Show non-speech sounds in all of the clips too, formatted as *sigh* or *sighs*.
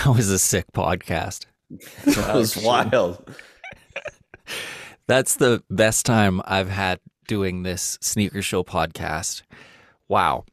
*laughs* That was a sick podcast. That was wild. *laughs* That's the best time I've had doing this sneaker show podcast. Wow.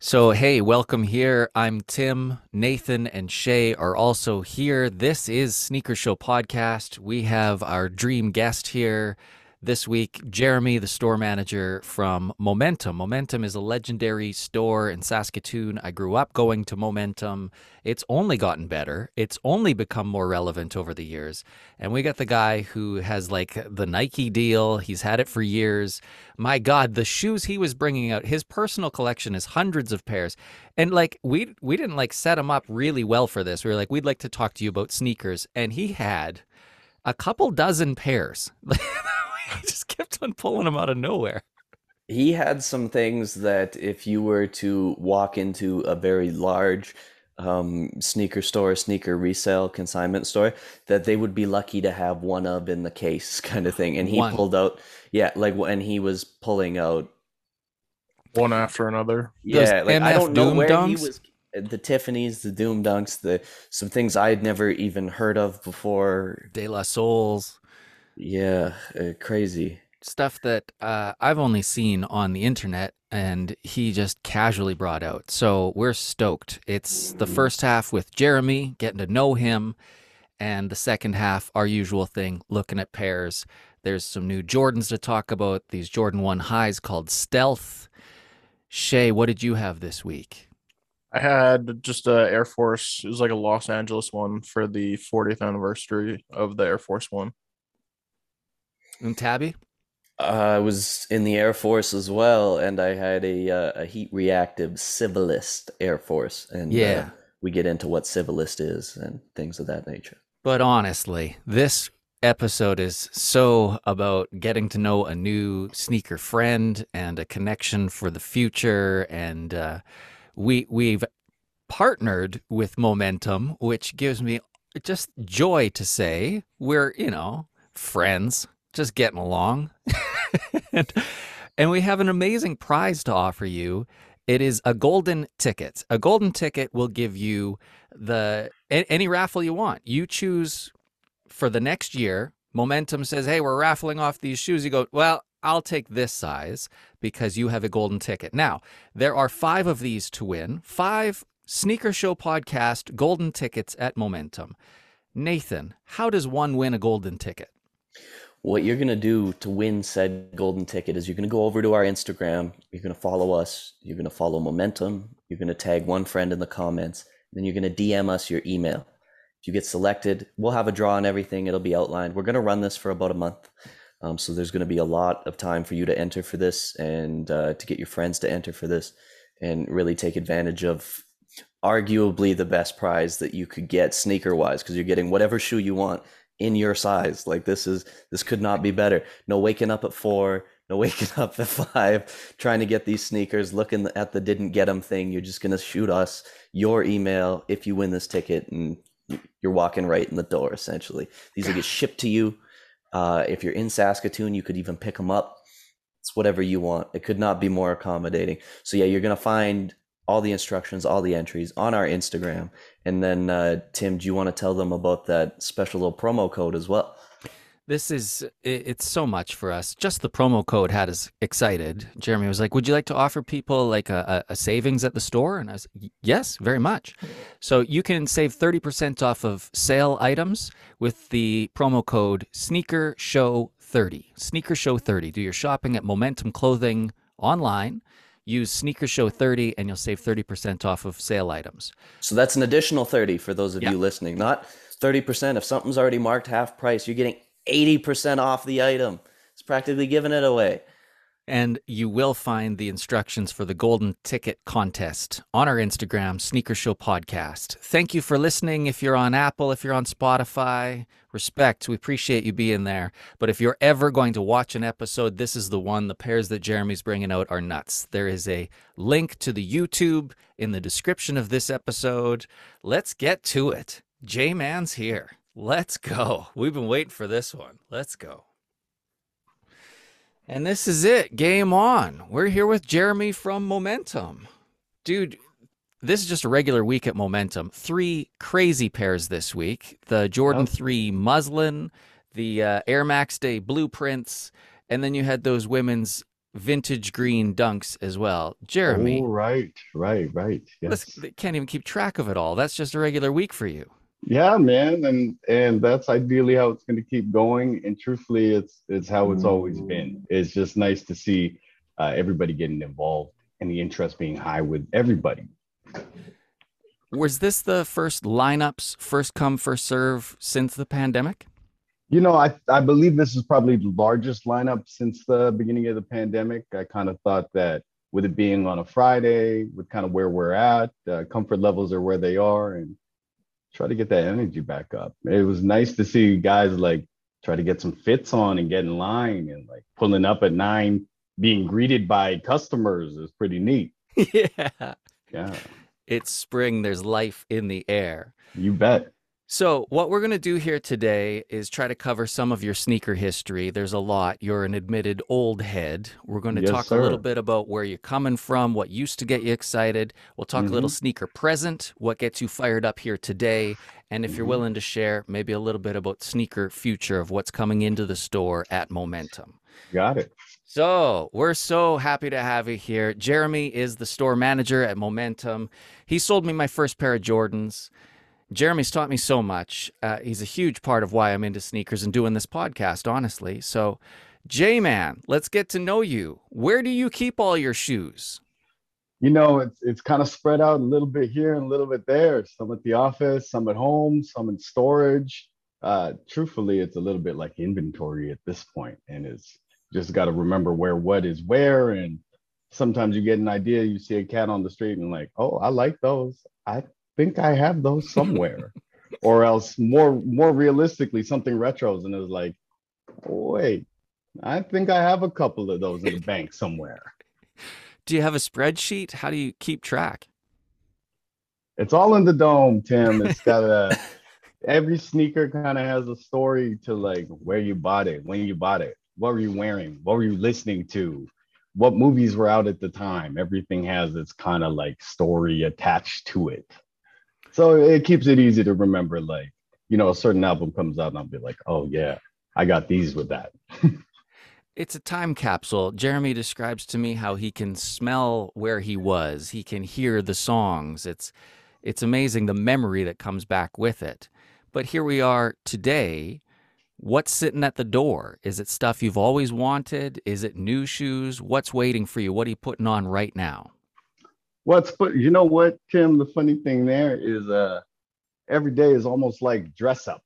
So, hey, welcome here. I'm Tim. Nathan and Shay are also here. This is Sneaker Show Podcast. We have our dream guest here this week, Jeremy, the store manager from Momentum. Momentum is a legendary store in Saskatoon. I grew up going to Momentum. It's only gotten better, it's only become more relevant over the years. And we got the guy who has like the Nike deal, he's had it for years. My God, the shoes he was bringing out, his personal collection is hundreds of pairs. And like we we didn't like set him up really well for this. We were like, we'd like to talk to you about sneakers, and he had a couple dozen pairs. *laughs* he *laughs* just kept on pulling them out of nowhere. He had some things that if you were to walk into a very large um, sneaker store, sneaker resale consignment store, that they would be lucky to have one of in the case, *laughs* kind of thing. And he One. pulled out, yeah, like when he was pulling out, one after another. Those yeah, like I don't know Doom where he was. The Tiffany's, the Doom Dunks, the some things I'd never even heard of before. De La Souls. Yeah, uh, crazy. stuff that uh, I've only seen on the internet and he just casually brought out. So we're stoked. It's the first half with Jeremy, getting to know him, and the second half, our usual thing, looking at pairs. There's some new Jordans to talk about, these Jordan 1 highs called Stealth. Shay, what did you have this week? I had just a Air Force. It was like a Los Angeles one for the 40th anniversary of the Air Force One. And Tabby? I was in the Air Force as well, and I had a uh, a heat reactive civilist Air Force, and uh, Yeah. we get into what civilist is and things of that nature. But honestly, this episode is so about getting to know a new sneaker friend and a connection for the future. And uh, we we've partnered with Momentum, which gives me just joy to say we're you know friends, just getting along. *laughs* and, and we have an amazing prize to offer you. It is a golden ticket. A golden ticket will give you the any raffle you want. You choose for the next year. Momentum says, "Hey, we're raffling off these shoes." You go, "Well, I'll take this size because you have a golden ticket." Now, there are 5 of these to win. 5 Sneaker Show podcast golden tickets at Momentum. Nathan, how does one win a golden ticket? What you're gonna do to win said golden ticket is you're gonna go over to our Instagram. You're gonna follow us. You're gonna follow Momentum. You're gonna tag one friend in the comments. Then you're gonna DM us your email. If you get selected, we'll have a draw and everything. It'll be outlined. We're gonna run this for about a month. Um, so there's going to be a lot of time for you to enter for this and uh, to get your friends to enter for this and really take advantage of arguably the best prize that you could get sneaker wise because you're getting whatever shoe you want in your size. Like this is this could not be better. No waking up at four, no *laughs* waking up at five, trying to get these sneakers, looking at the didn't get them thing. You're just gonna shoot us your email if you win this ticket, and you're walking right in the door. Essentially, these will get *sighs* shipped to you. Uh, if you're in Saskatoon, you could even pick them up. It's whatever you want. It could not be more accommodating. So yeah, you're gonna find all the instructions, all the entries on our Instagram. And then uh, Tim, do you want to tell them about that special little promo code as well? This is, it's so much for us. Just the promo code had us excited. Jeremy was like, "Would you like to offer people like a, a savings at the store?" And I was, "Yes, very much." So you can save thirty percent off of sale items with the promo code Sneaker Show thirty. Sneaker Show thirty. Do your shopping at Momentum Clothing online. Use Sneaker Show thirty, and you'll save thirty percent off of sale items. So that's an additional 30 for those of Yeah. you listening. Not 30%. If something's already marked half price, you're getting 80% off the item. It's practically giving it away. And you will find the instructions for the golden ticket contest on our Instagram, Sneaker Show Podcast. Thank you for listening. If you're on Apple, if you're on Spotify, respect. We appreciate you being there. But if you're ever going to watch an episode, this is the one. The pairs that Jeremy's bringing out are nuts. There is a link to the YouTube in the description of this episode. Let's get to it. J Man's here. Let's go. We've been waiting for this one. Let's go. And this is it. Game on. We're here with Jeremy from Momentum. Dude, this is just a regular week at Momentum. Three crazy pairs this week: the Jordan Oh. Three Muslin, the uh, Air Max Day Blueprints, and then you had those women's vintage green dunks as well. Jeremy, Oh, right, right, right. Yes. can't even keep track of it all. That's just a regular week for you. Yeah, man, and and that's ideally how it's going to keep going. And truthfully, it's it's how it's always been. It's just nice to see uh, everybody getting involved and the interest being high with everybody. Was this the first lineups, first come, first serve since the pandemic? You know, I I believe this is probably the largest lineup since the beginning of the pandemic. I kind of thought that with it being on a Friday, with kind of where we're at, uh, comfort levels are where they are, and try to get that energy back up. It was nice to see guys like try to get some fits on and get in line and like pulling up at nine, being greeted by customers is pretty neat. *laughs* yeah. Yeah, It's spring, there's life in the air. you bet. So, what we're going to do here today is try to cover some of your sneaker history. There's a lot. You're an admitted old head. We're going to Yes, talk a little bit about where you're coming from, what used to get you excited. We'll talk a little Mm-hmm. sneaker present, what gets you fired up here today. And if you're Mhm. willing to share, maybe a little bit about sneaker future of what's coming into the store at Momentum. Got it. So, we're so happy to have you here. Jeremy is the store manager at Momentum. He sold me my first pair of Jordans. Jeremy's taught me so much. Uh, he's a huge part of why I'm into sneakers and doing this podcast, honestly. So, J Man, let's get to know you. Where do you keep all your shoes? you know, it's it's kind of spread out a little bit here and a little bit there. Some at the office, some at home, some in storage. Uh, truthfully, it's a little bit like inventory at this point, and it's just got to remember where what is where. And sometimes you get an idea, you see a cat on the street, and like, oh, I like those. I think I have those somewhere. *laughs* or else, more more realistically, something retros, and it's like, wait, I think I have a couple of those in the bank somewhere. Do you have a spreadsheet? How do you keep track? It's all in the dome, Tim. It's got a *laughs* every sneaker kind of has a story to like where you bought it, when you bought it, what were you wearing, what were you listening to, what movies were out at the time. Everything has its kind of like story attached to it. So it keeps it easy to remember, like, you know, a certain album comes out and I'll be like, oh yeah, I got these with that. *laughs* It's a time capsule. Jeremy describes to me how he can smell where he was. He can hear the songs. It's it's amazing the memory that comes back with it. But here we are today. What's sitting at the door? Is it stuff you've always wanted? Is it new shoes? What's waiting for you? What are you putting on right now? What's but you know what, Tim? The funny thing there is uh every day is almost like dress up.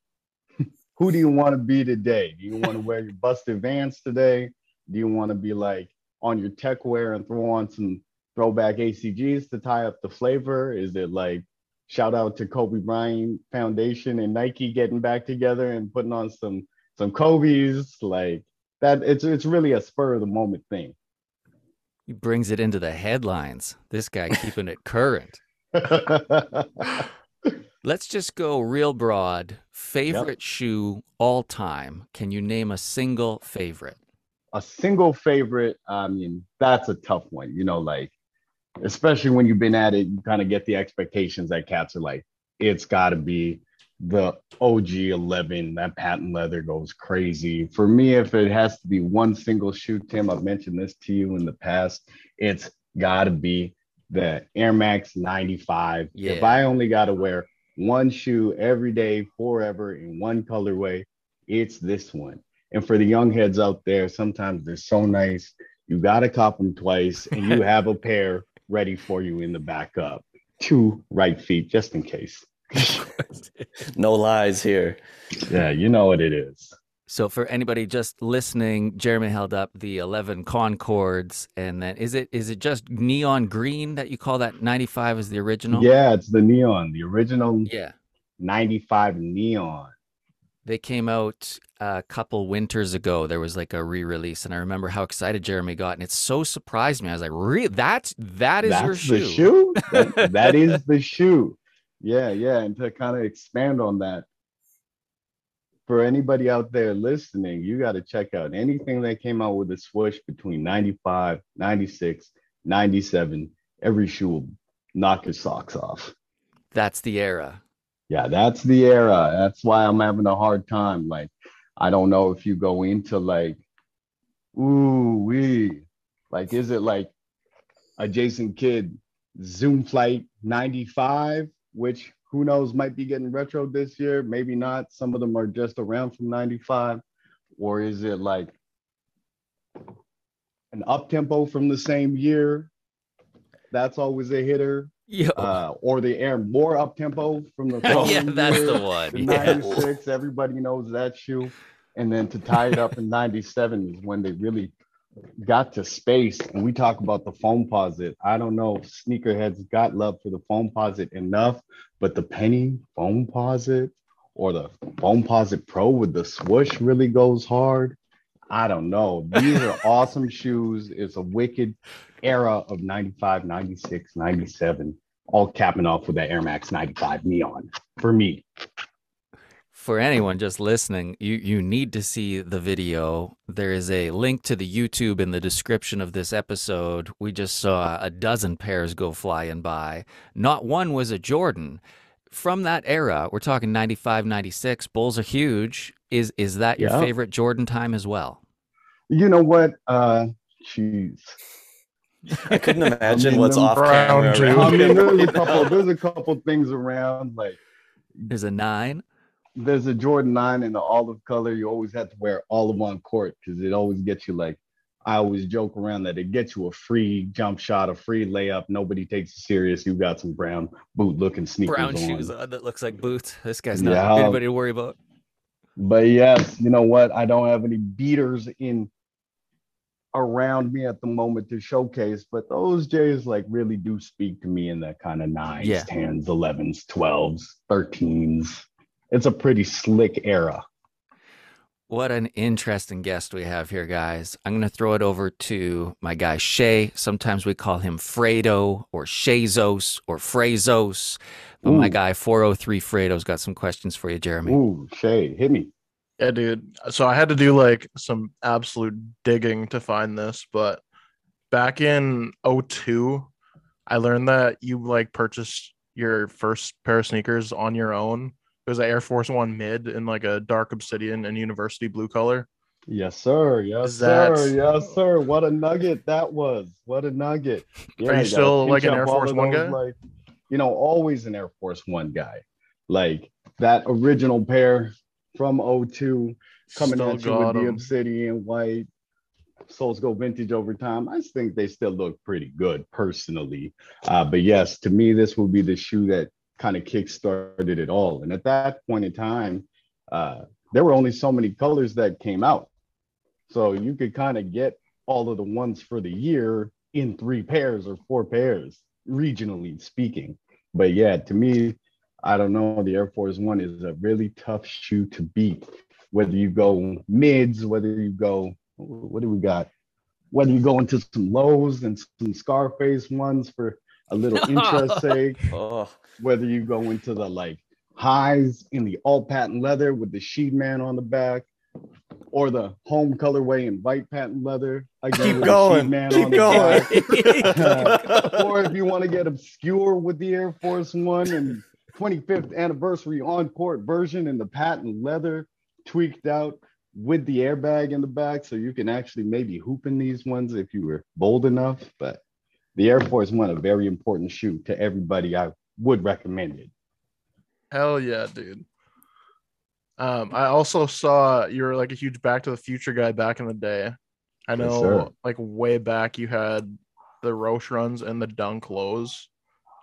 *laughs* Who do you want to be today? Do you want to wear your busted vans today? Do you want to be like on your tech wear and throw on some throwback ACGs to tie up the flavor? Is it like shout out to Kobe Bryant Foundation and Nike getting back together and putting on some some Kobe's like that? It's it's really a spur of the moment thing. He brings it into the headlines. This guy keeping it current. *laughs* Let's just go real broad. Favorite shoe all time. Can you name a single favorite? a single favorite, I mean, that's a tough one. You know, like, especially when you've been at it, you kind of get the expectations that cats are like, it's got to be the OG 11. That patent leather goes crazy. For me, if it has to be one single shoe, Tim, I've mentioned this to you in the past, it's got to be the Air Max 95. If I only got to wear one shoe every day, forever, in one colorway, it's this one. And for the young heads out there, sometimes they're so nice. You got to cop them twice, and you *laughs* have a pair ready for you in the backup. Two right feet, just in case. *laughs* No lies here. Yeah, you know what it is. So for anybody just listening, Jeremy held up the 11 Concords and then is it is it just neon green that you call that 95 is the original? Yeah, it's the neon, the original Yeah. 95 neon. They came out a couple winters ago. There was like a re-release and I remember how excited Jeremy got and it so surprised me. I was like, "Re- that's that is That's your shoe." the shoe. That- that *laughs* is the shoe. Yeah, yeah. And to kind of expand on that, for anybody out there listening, you got to check out anything that came out with a swoosh between 95, 96, 97. Every shoe will knock your socks off. That's the era. Yeah, that's the era. That's why I'm having a hard time. Like, I don't know if you go into like, ooh, we, like, is it like a Jason Kidd Zoom Flight 95, which who knows might be getting retro this year, maybe not. Some of them are just around from 95. Or is it like an up tempo from the same year? That's always a hitter. Yo. Uh, or the air more up tempo from the *laughs* yeah, that's year. the one. The Yeah. 96, everybody knows that shoe. And then to tie it up in 97 is when they really got to space. And we talk about the Foamposite. I don't know if sneakerheads got love for the Foamposite enough, but the penny Foamposite or the Foamposite pro with the swoosh really goes hard. I don't know. These are *laughs* awesome shoes. It's a wicked era of 95, 96, 97, all capping off with that Air Max 95 neon for me. For anyone just listening, you you need to see the video. There is a link to the YouTube in the description of this episode. We just saw a dozen pairs go flying by. Not one was a Jordan. From that era, we're talking 95, 96. Bulls are huge. Is is that your Yeah. favorite Jordan time as well? You know what? Uh, jeez. I couldn't imagine *laughs* mean, what's off brown camera. I mean, there's a *laughs* couple. There's a couple things around. Like There's a nine. There's a Jordan Nine in the olive color. You always have to wear olive on court because it always gets you like. I always joke around that it gets you a free jump shot, a free layup. Nobody takes it serious. You got some brown boot looking sneakers Brown on. shoes on that looks like boots. This guy's not Yeah. anybody to worry about. But yes, you know what? I don't have any beaters in around me at the moment to showcase, but those J's like really do speak to me in that kind of nines, Yeah. tens, elevens, twelves, thirteens. It's a pretty slick era. What an interesting guest we have here, guys. I'm going to throw it over to my guy Shay. Sometimes we call him Fredo or Shazos or Frazos. But my guy 403 Fredo's got some questions for you, Jeremy. Ooh, Shay, hit me. Yeah, dude. So I had to do like some absolute digging to find this, but back in 02, I learned that you like purchased your first pair of sneakers on your own. Was an Air Force One mid in like a dark obsidian and university blue color. Yes, sir. Yes, sir. Yes, sir. What a nugget that was. What a nugget. Are you still, like, an Air Force One those, guy? Like, you know, always an Air Force One guy. Like that original pair from 02 coming Still at you with the obsidian white. Soles go vintage over time. I think they still look pretty good personally. Uh, but yes, to me, this will be the shoe that kind of kick-started it all. And at that point in time, uh, there were only so many colors that came out. So you could kind of get all of the ones for the year in three pairs or four pairs, regionally speaking. But yeah, to me, I don't know. The Air Force One is a really tough shoe to beat. Whether you go mids, whether you go, what do we got? Whether you go into some lows and some Scarface ones for a little interest *laughs* sake, Oh, whether you go into the like highs in the all patent leather with the sheet man on the back, or the home colorway in white patent leather. Again, keep with going. man Keep on the going. back. *laughs* *laughs* or if you want to get obscure with the Air Force One and 25th anniversary on court version in the patent leather tweaked out with the airbag in the back, so you can actually maybe hoop in these ones if you were bold enough. But the Air Force One, a very important shoe to everybody. I would recommend it. Hell yeah, dude. Um, I also saw you were like a huge Back to the Future guy back in the day. I know, like way back, you had the Roshe runs and the Dunk lows.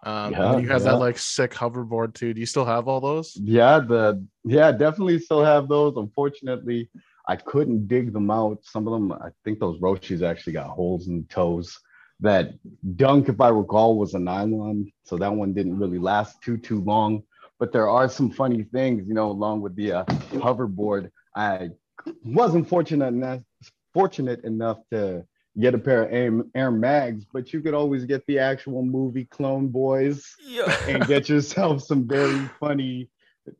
Um, Yeah, you had yeah. that like sick hoverboard too. Do you still have all those? Yeah, the yeah, definitely still have those. Unfortunately, I couldn't dig them out. Some of them, I think those Roshes actually got holes in the toes. That dunk, if I recall, was a nylon, so that one didn't really last too too long. But there are some funny things, you know, along with the uh, hoverboard. I wasn't fortunate enough fortunate enough to get a pair of Air, Air Mags, but you could always get the actual movie Clone Boys and get yourself some very funny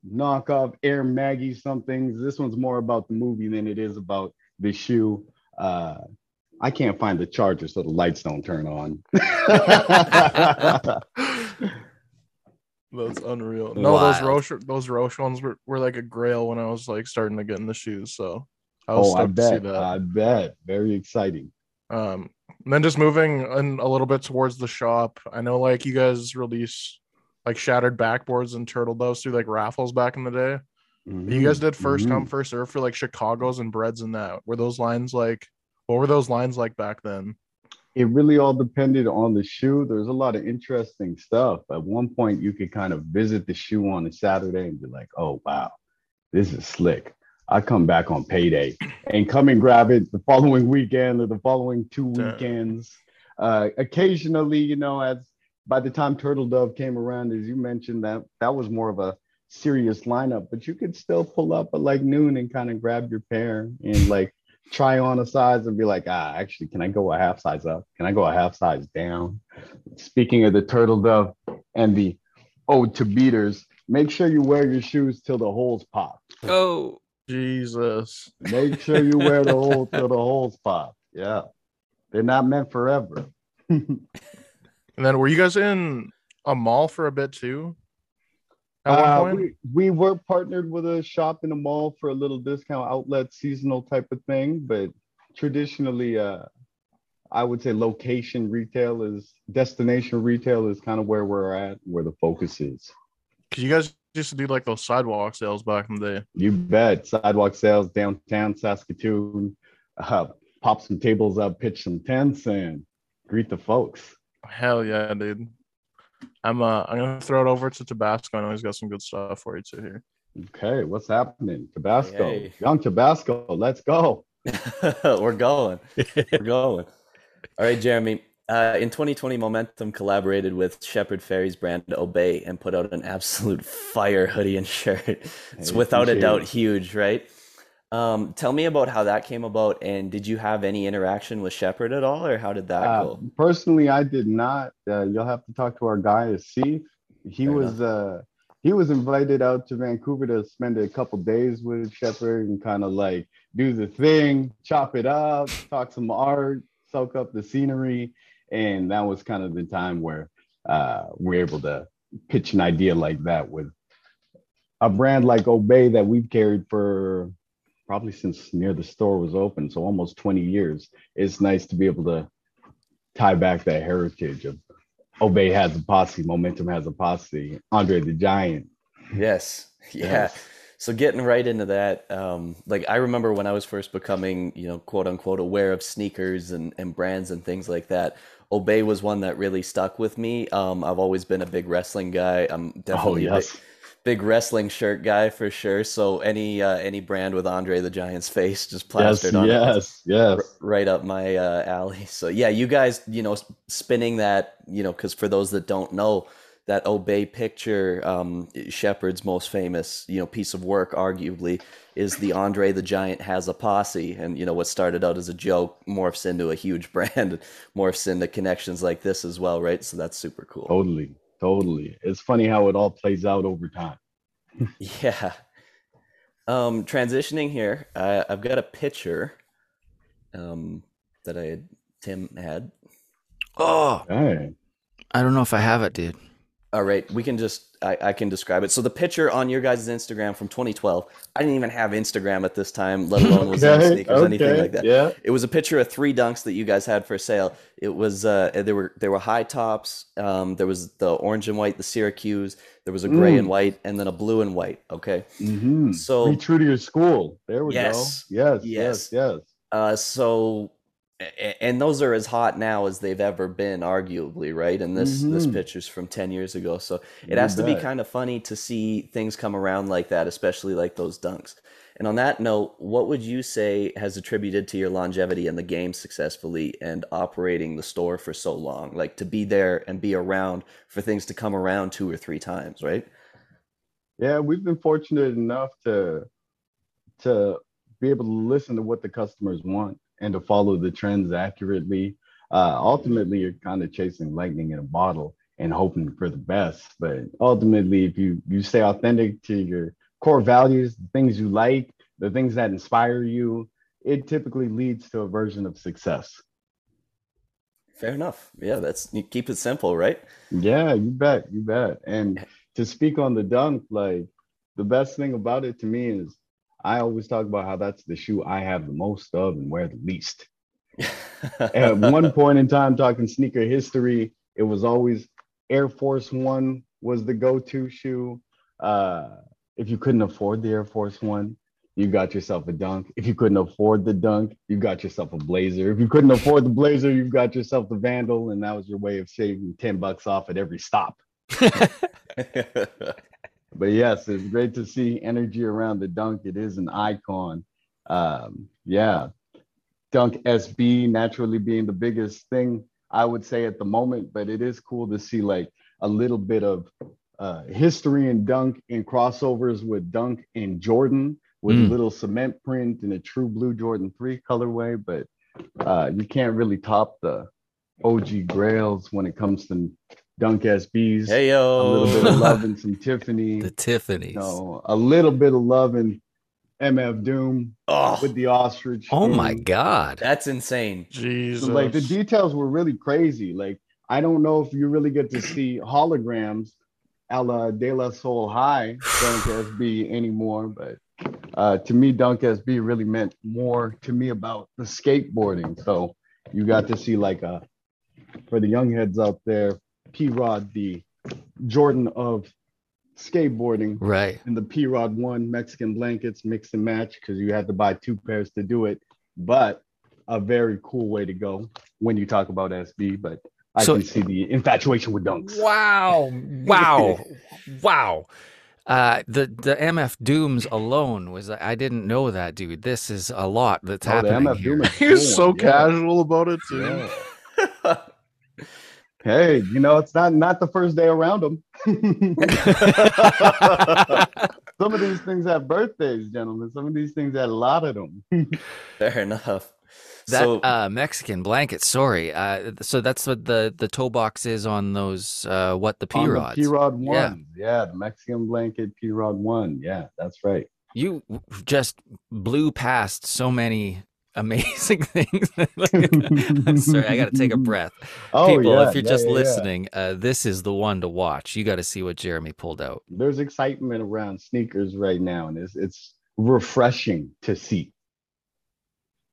knockoff Air Maggie somethings. This one's more about the movie than it is about the shoe. Uh, I can't find the charger, so the lights don't turn on. *laughs* That's unreal. No, those Wild. Roshe those Roshe ones were, were like a grail when I was like starting to get in the shoes. So I oh, I stoked to see bet. that. I bet. Very exciting. Um, and then just moving in a little bit towards the shop. I know like you guys release like shattered backboards and turtle doves through like raffles back in the day. You guys did 1st Mhm. come first serve for like Chicago's and breads and that. Were those lines like what were those lines like back then? it really all depended on the shoe. There's a lot of interesting stuff. At one point, you could kind of visit the shoe on a Saturday and be like, oh, wow, this is slick. I come back on payday and come and grab it the following weekend or the following two weekends. Uh, occasionally, you know, as by the time Turtle Dove came around, as you mentioned, that that was more of a serious lineup, but you could still pull up at like noon and kind of grab your pair and like try on a size and be like, ah, actually, can I go a half size up? Can I go a half size down? Speaking of the turtle dove and the ode to beaters, make sure you wear your shoes till the holes pop. Oh, Jesus. Make sure you wear the hole till the holes pop. Yeah. They're not meant forever. *laughs* And then were you guys in a mall for a bit too? At one Uh, we, we were partnered with a shop in a mall for a little discount outlet seasonal type of thing, but traditionally, uh, I would say location retail is destination retail is kind of where we're at, where the focus is. Cause you guys used to do like those sidewalk sales back in the day. You bet. Sidewalk sales downtown Saskatoon, uh, pop some tables up, pitch some tents, and greet the folks. Hell yeah, dude. I'm uh I'm gonna throw it over to Tabasco. I know he's got some good stuff for you too here. Okay, what's happening? Tabasco, Hey. young Tabasco, let's go. *laughs* We're going. We're going. All right, Jeremy. Uh, in 2020, Momentum collaborated with Shepard Fairey's brand Obey and put out an absolute fire hoodie and shirt. It's Hey, without a doubt it. huge, right? Um, tell me about how that came about, and did you have any interaction with Shepard at all, or how did that Uh, go? personally, I did not. Uh, you'll have to talk to our guy, Asif. He Fair was uh, he was invited out to Vancouver to spend a couple days with Shepard and kind of like do the thing, chop it up, talk some art, soak up the scenery, and that was kind of the time where uh, we're able to pitch an idea like that with a brand like Obey that we've carried for probably since near the store was open, so almost 20 years. It's nice to be able to tie back that heritage of Obey has a posse, Momentum has a posse, Andre the Giant. Yes. *laughs* Yeah. Yes. So getting right into that, um, like I remember when I was first becoming, you know, quote unquote, aware of sneakers and, and brands and things like that. Obey was one that really stuck with me. Um, I've always been a big wrestling guy. I'm Oh definitely a big, wrestling shirt guy for sure. So any uh, any brand with Andre the Giant's face just yes, plastered on it yes, yes. right up my uh, alley. So yeah, you guys, you know, spinning that, you know, because for those that don't know, that Obey picture, um, Shepard's most famous, you know, piece of work, arguably, is the Andre the Giant has a posse, and you know what started out as a joke morphs into a huge *laughs* brand, morphs into connections like this as well, right? So that's super cool. Totally, totally. It's funny how it all plays out over time. *laughs* Yeah. Um, transitioning here, I, I've got a picture, um, that I had Tim had. oh, Hey, I don't know if I have it, dude. All right, we can just I, I can describe it. So the picture on your guys' Instagram from 2012, I didn't even have Instagram at this time, let *laughs* alone was okay, sneakers, anything like that. Yeah. It was a picture of three dunks that you guys had for sale. It was uh there were there were high tops, um there was the orange and white, the Syracuse, there was a gray Mm. and white, and then a blue and white. Okay. Mm-hmm. So Be true to your school. There we Yes, go. Yes, yes. yes, yes. Uh, so, and those are as hot now as they've ever been, arguably, right? And this this Mhm. picture's from ten years ago, so it You has to be kind of funny to see things come around like that, especially like those dunks. And on that note, what would you say has attributed to your longevity in the game successfully and operating the store for so long? Like to be there and be around for things to come around two or three times, right? Yeah, we've been fortunate enough to to be able to listen to what the customers want and to follow the trends accurately. Uh, ultimately, you're kind of chasing lightning in a bottle and hoping for the best. But ultimately, if you you stay authentic to your core values, the things you like, the things that inspire you, it typically leads to a version of success. Fair enough. Yeah, that's you keep it simple, right? Yeah, you bet, you bet. And to speak on the dunk, like the best thing about it to me is I always talk about how that's the shoe I have the most of and wear the least. *laughs* At one point in time, talking sneaker history, it was always Air Force One was the go-to shoe. Uh, if you couldn't afford the Air Force One, you got yourself a dunk. If you couldn't afford the dunk, you got yourself a blazer. If you couldn't afford the blazer, you got yourself the vandal, and that was your way of saving 10 bucks off at every stop. *laughs* but yes, it's great to see energy around the dunk. It is an icon. Um, yeah, Dunk SB naturally being the biggest thing I would say at the moment, but it is cool to see like a little bit of uh, history and Dunk and crossovers with Dunk and Jordan with mm. a little cement print and a true blue Jordan 3 colorway. But uh, you can't really top the OG Grails when it comes to Dunk SBs. Hey yo, a little bit of *laughs* love and some Tiffany. The Tiffany's. You know, a little bit of love and MF Doom oh. with the ostrich. Oh my god, that's insane! Jesus, like the details were really crazy. Like I don't know if you really get to see *clears throat* holograms a la De La Soul High Dunk *sighs* SB anymore, but uh, to me, Dunk SB really meant more to me about the skateboarding. So you got to see like a for the young heads out there, P Rod, the Jordan of skateboarding. Right. And the P Rod one Mexican blankets mix and match because you had to buy two pairs to do it. But a very cool way to go when you talk about SB. But I so, can see the infatuation with dunks. Wow. *laughs* Wow. wow. Uh, the the MF Dooms alone was I didn't know that dude. This is a lot that's oh, happening here. He's *laughs* so yeah. casual about it too. Yeah. *laughs* hey, you know it's not not the first day around them. *laughs* Some of these things have birthdays, gentlemen. Some of these things had a lot of them. Fair enough. That so, uh, Mexican blanket, sorry. Uh, so that's what the the toe box is on those. Uh, what the P rods? P rod one. Yeah. yeah, the Mexican blanket P rod one. Yeah, that's right. You just blew past so many amazing *laughs* things. *laughs* I'm sorry, I got to take a breath. Oh, People, yeah, if you're yeah, just yeah, listening, uh, this is the one to watch. You got to see what Jeremy pulled out. There's excitement around sneakers right now, and it's it's refreshing to see.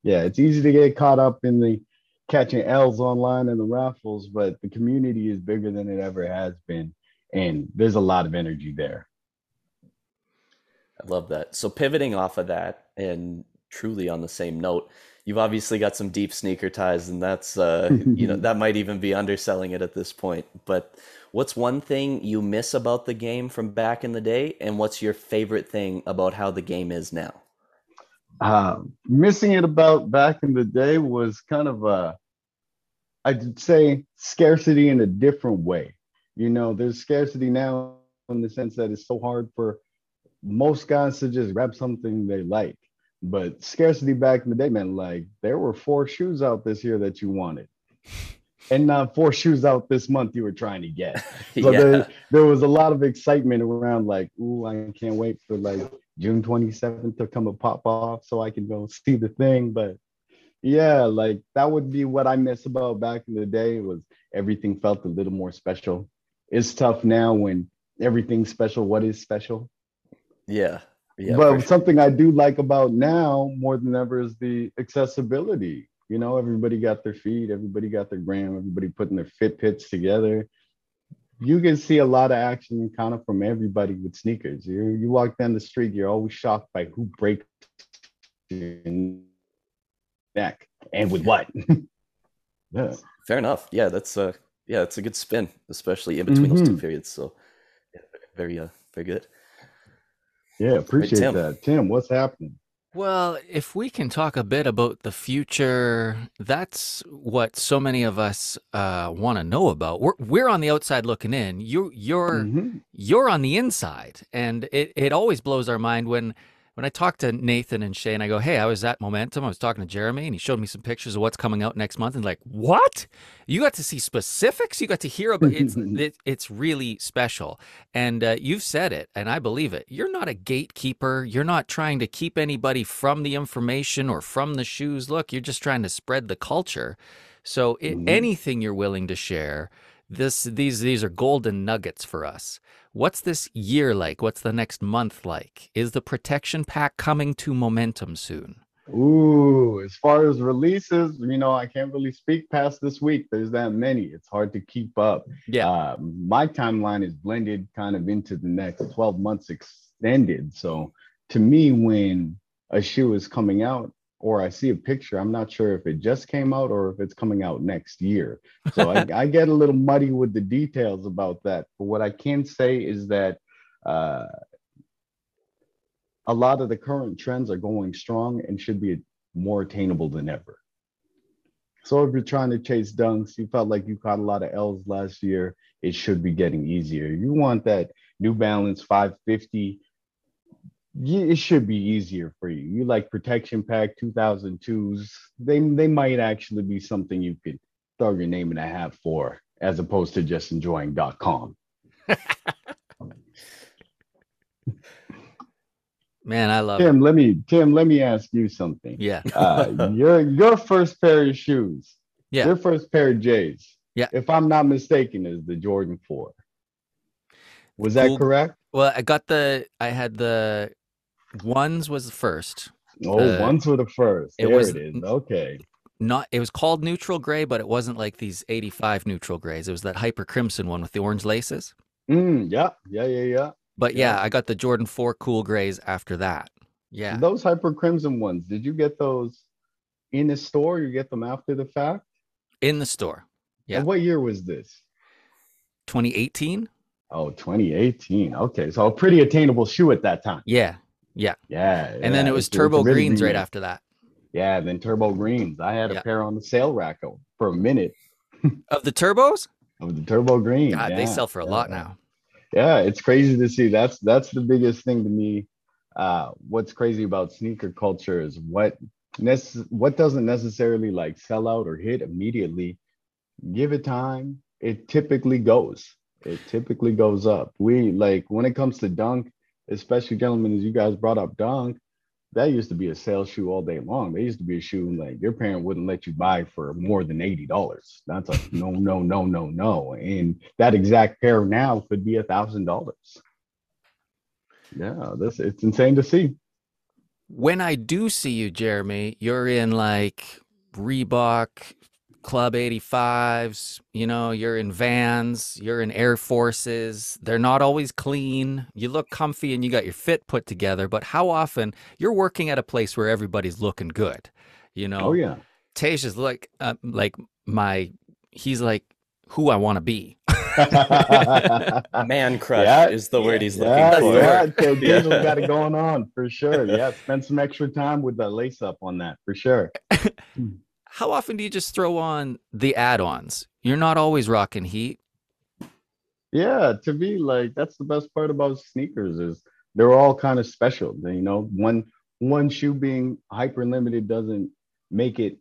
Yeah, it's easy to get caught up in the catching L's online and the raffles, but the community is bigger than it ever has been, and there's a lot of energy there. I love that. So pivoting off of that and truly on the same note, you've obviously got some deep sneaker ties, and that's uh, *laughs* you know that might even be underselling it at this point. But what's one thing you miss about the game from back in the day, and what's your favorite thing about how the game is now? Uh, missing it about back in the day was kind of a, I'd say scarcity in a different way. You know, there's scarcity now in the sense that it's so hard for most guys to just grab something they like. But scarcity back in the day meant like there were four shoes out this year that you wanted. And not four shoes out this month you were trying to get. *laughs* So yeah. there, there was a lot of excitement around like, ooh, I can't wait for like June 27th to come and pop off so I can go see the thing. But yeah, like that would be what I miss about back in the day was everything felt a little more special. It's tough now when everything's special. What is special? Yeah. Yeah, but sure. something I do like about now more than ever is the accessibility. You know, everybody got their feed, everybody got their gram, everybody putting their Fitbits together. You can see a lot of action kind of from everybody with sneakers. You you walk down the street, you're always shocked by who breaks your neck and with what. *laughs* yeah. Fair enough. Yeah, that's uh yeah, that's a good spin, especially in between mm-hmm. those two mm-hmm. periods. So yeah, very uh very good. Yeah, appreciate Tim. that. Tim, what's happening? Well, if we can talk a bit about the future, that's what so many of us uh, want to know about. We're we're on the outside looking in. You you're mm-hmm. you're on the inside, and it, it always blows our mind when when I talk to Nathan and Shay and I go, hey, I was at Momentum. I was talking to Jeremy and he showed me some pictures of what's coming out next month. And like, what? You got to see specifics. You got to hear about it's *laughs* it, it's really special. And uh, you've said it, and I believe it. You're not a gatekeeper. You're not trying to keep anybody from the information or from the shoes. Look, you're just trying to spread the culture. So i Mhm. anything you're willing to share, this these these are golden nuggets for us. What's this year like? What's the next month like? Is the protection pack coming to momentum soon? Ooh, as far as releases, you know, I can't really speak past this week. There's that many. It's hard to keep up. Yeah. Uh, my timeline is blended kind of into the next 12 months extended. So to me, when a shoe is coming out or I see a picture, I'm not sure if it just came out or if it's coming out next year. So I, *laughs* I get a little muddy with the details about that. But what I can say is that uh, a lot of the current trends are going strong and should be more attainable than ever. So if you're trying to chase dunks, you felt like you caught a lot of L's last year, it should be getting easier. You want that New Balance 550, y- it should be easier for you. You like Protection Pack 2002s, they, they might actually be something you could throw your name in a hat for, as opposed to just enjoying.com. *laughs* Man, I love it. Tim, let me Tim, let me ask you something. Yeah. Uh, *laughs* your your first pair of shoes, Yeah. your first pair of J's. Yeah. If I'm not mistaken, is the Jordan Four. Was that correct? Well, I got the I had the ones was the first. Oh, Uh, ones were the first. it There was- it is. Okay. Not it was called neutral gray, but it wasn't like these 85 neutral grays. It was that hyper crimson one with the orange laces. Mm, yeah, yeah, yeah, yeah. But yeah, Yeah. I got the Jordan 4 cool grays after that. Yeah. Those hyper crimson ones, did you get those in the store? You get them after the fact? In the store. Yeah. And what year was this? 2018? Oh, 2018. Okay, so a pretty attainable shoe at that time. Yeah. Yeah. Yeah. And then it was it's- it's turbo really greens right after that. Yeah, then turbo greens. I had a pair on the sale rack for a minute *laughs* Of the turbos? of the turbo green. God, they sell for a yeah, lot now. Yeah, it's crazy to see. That's that's the biggest thing to me. Uh, what's crazy about sneaker culture is what nece- what doesn't necessarily like sell out or hit immediately. Give it time. It typically goes. It typically goes up. We like when it comes to dunk, especially gentlemen, as you guys brought up dunk, that used to be a sales shoe all day long. They used to be a shoe like your parent wouldn't let you buy for more than eighty dollars. That's a no, no, no, no, no. And that exact pair now could be a thousand dollars. Yeah, this it's insane to see. When I do see you, Jeremy, you're in like Reebok Club 85s, you know, you're in Vans, you're in Air Forces. They're not always clean. You look comfy and you got your fit put together, but how often you're working at a place where everybody's looking good, you know? Oh yeah. Tej is like uh, like my he's like who I want to be. *laughs* Man crush Yeah, is the word he's looking yeah, for. yeah, *laughs* Ted Yeah. Got it going on for sure. Yeah, spend some extra time with the lace up on that for sure. *laughs* How often do you just throw on the add-ons? You're not always rocking heat. Yeah, to me, like that's the best part about sneakers is they're all kind of special. You know, one one shoe being hyper limited doesn't make it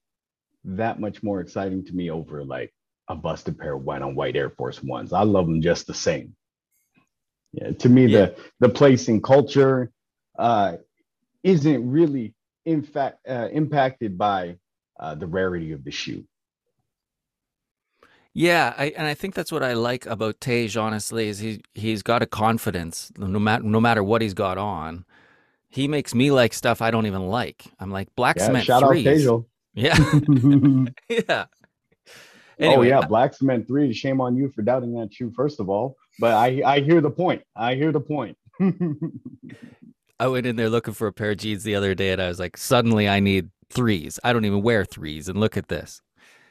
that much more exciting to me over like a busted pair of white on white Air Force Ones. I love them just the same. Yeah, to me, Yeah. the the place and culture uh, isn't really in fact uh, impacted by uh, the rarity of the shoe. Yeah, I, and I think that's what I like about Tej. Honestly, is he he's got a confidence. No matter no matter what he's got on, he makes me like stuff I don't even like. I'm like black Yeah, cement shout out threes. Tejal. Yeah, *laughs* *laughs* yeah. oh Anyway, yeah, Black Cement Three. Shame on you for doubting that shoe, first of all. But I I hear the point. I hear the point. *laughs* I went in there looking for a pair of jeans the other day, and I was like, suddenly I need threes. I don't even wear threes, and look at this.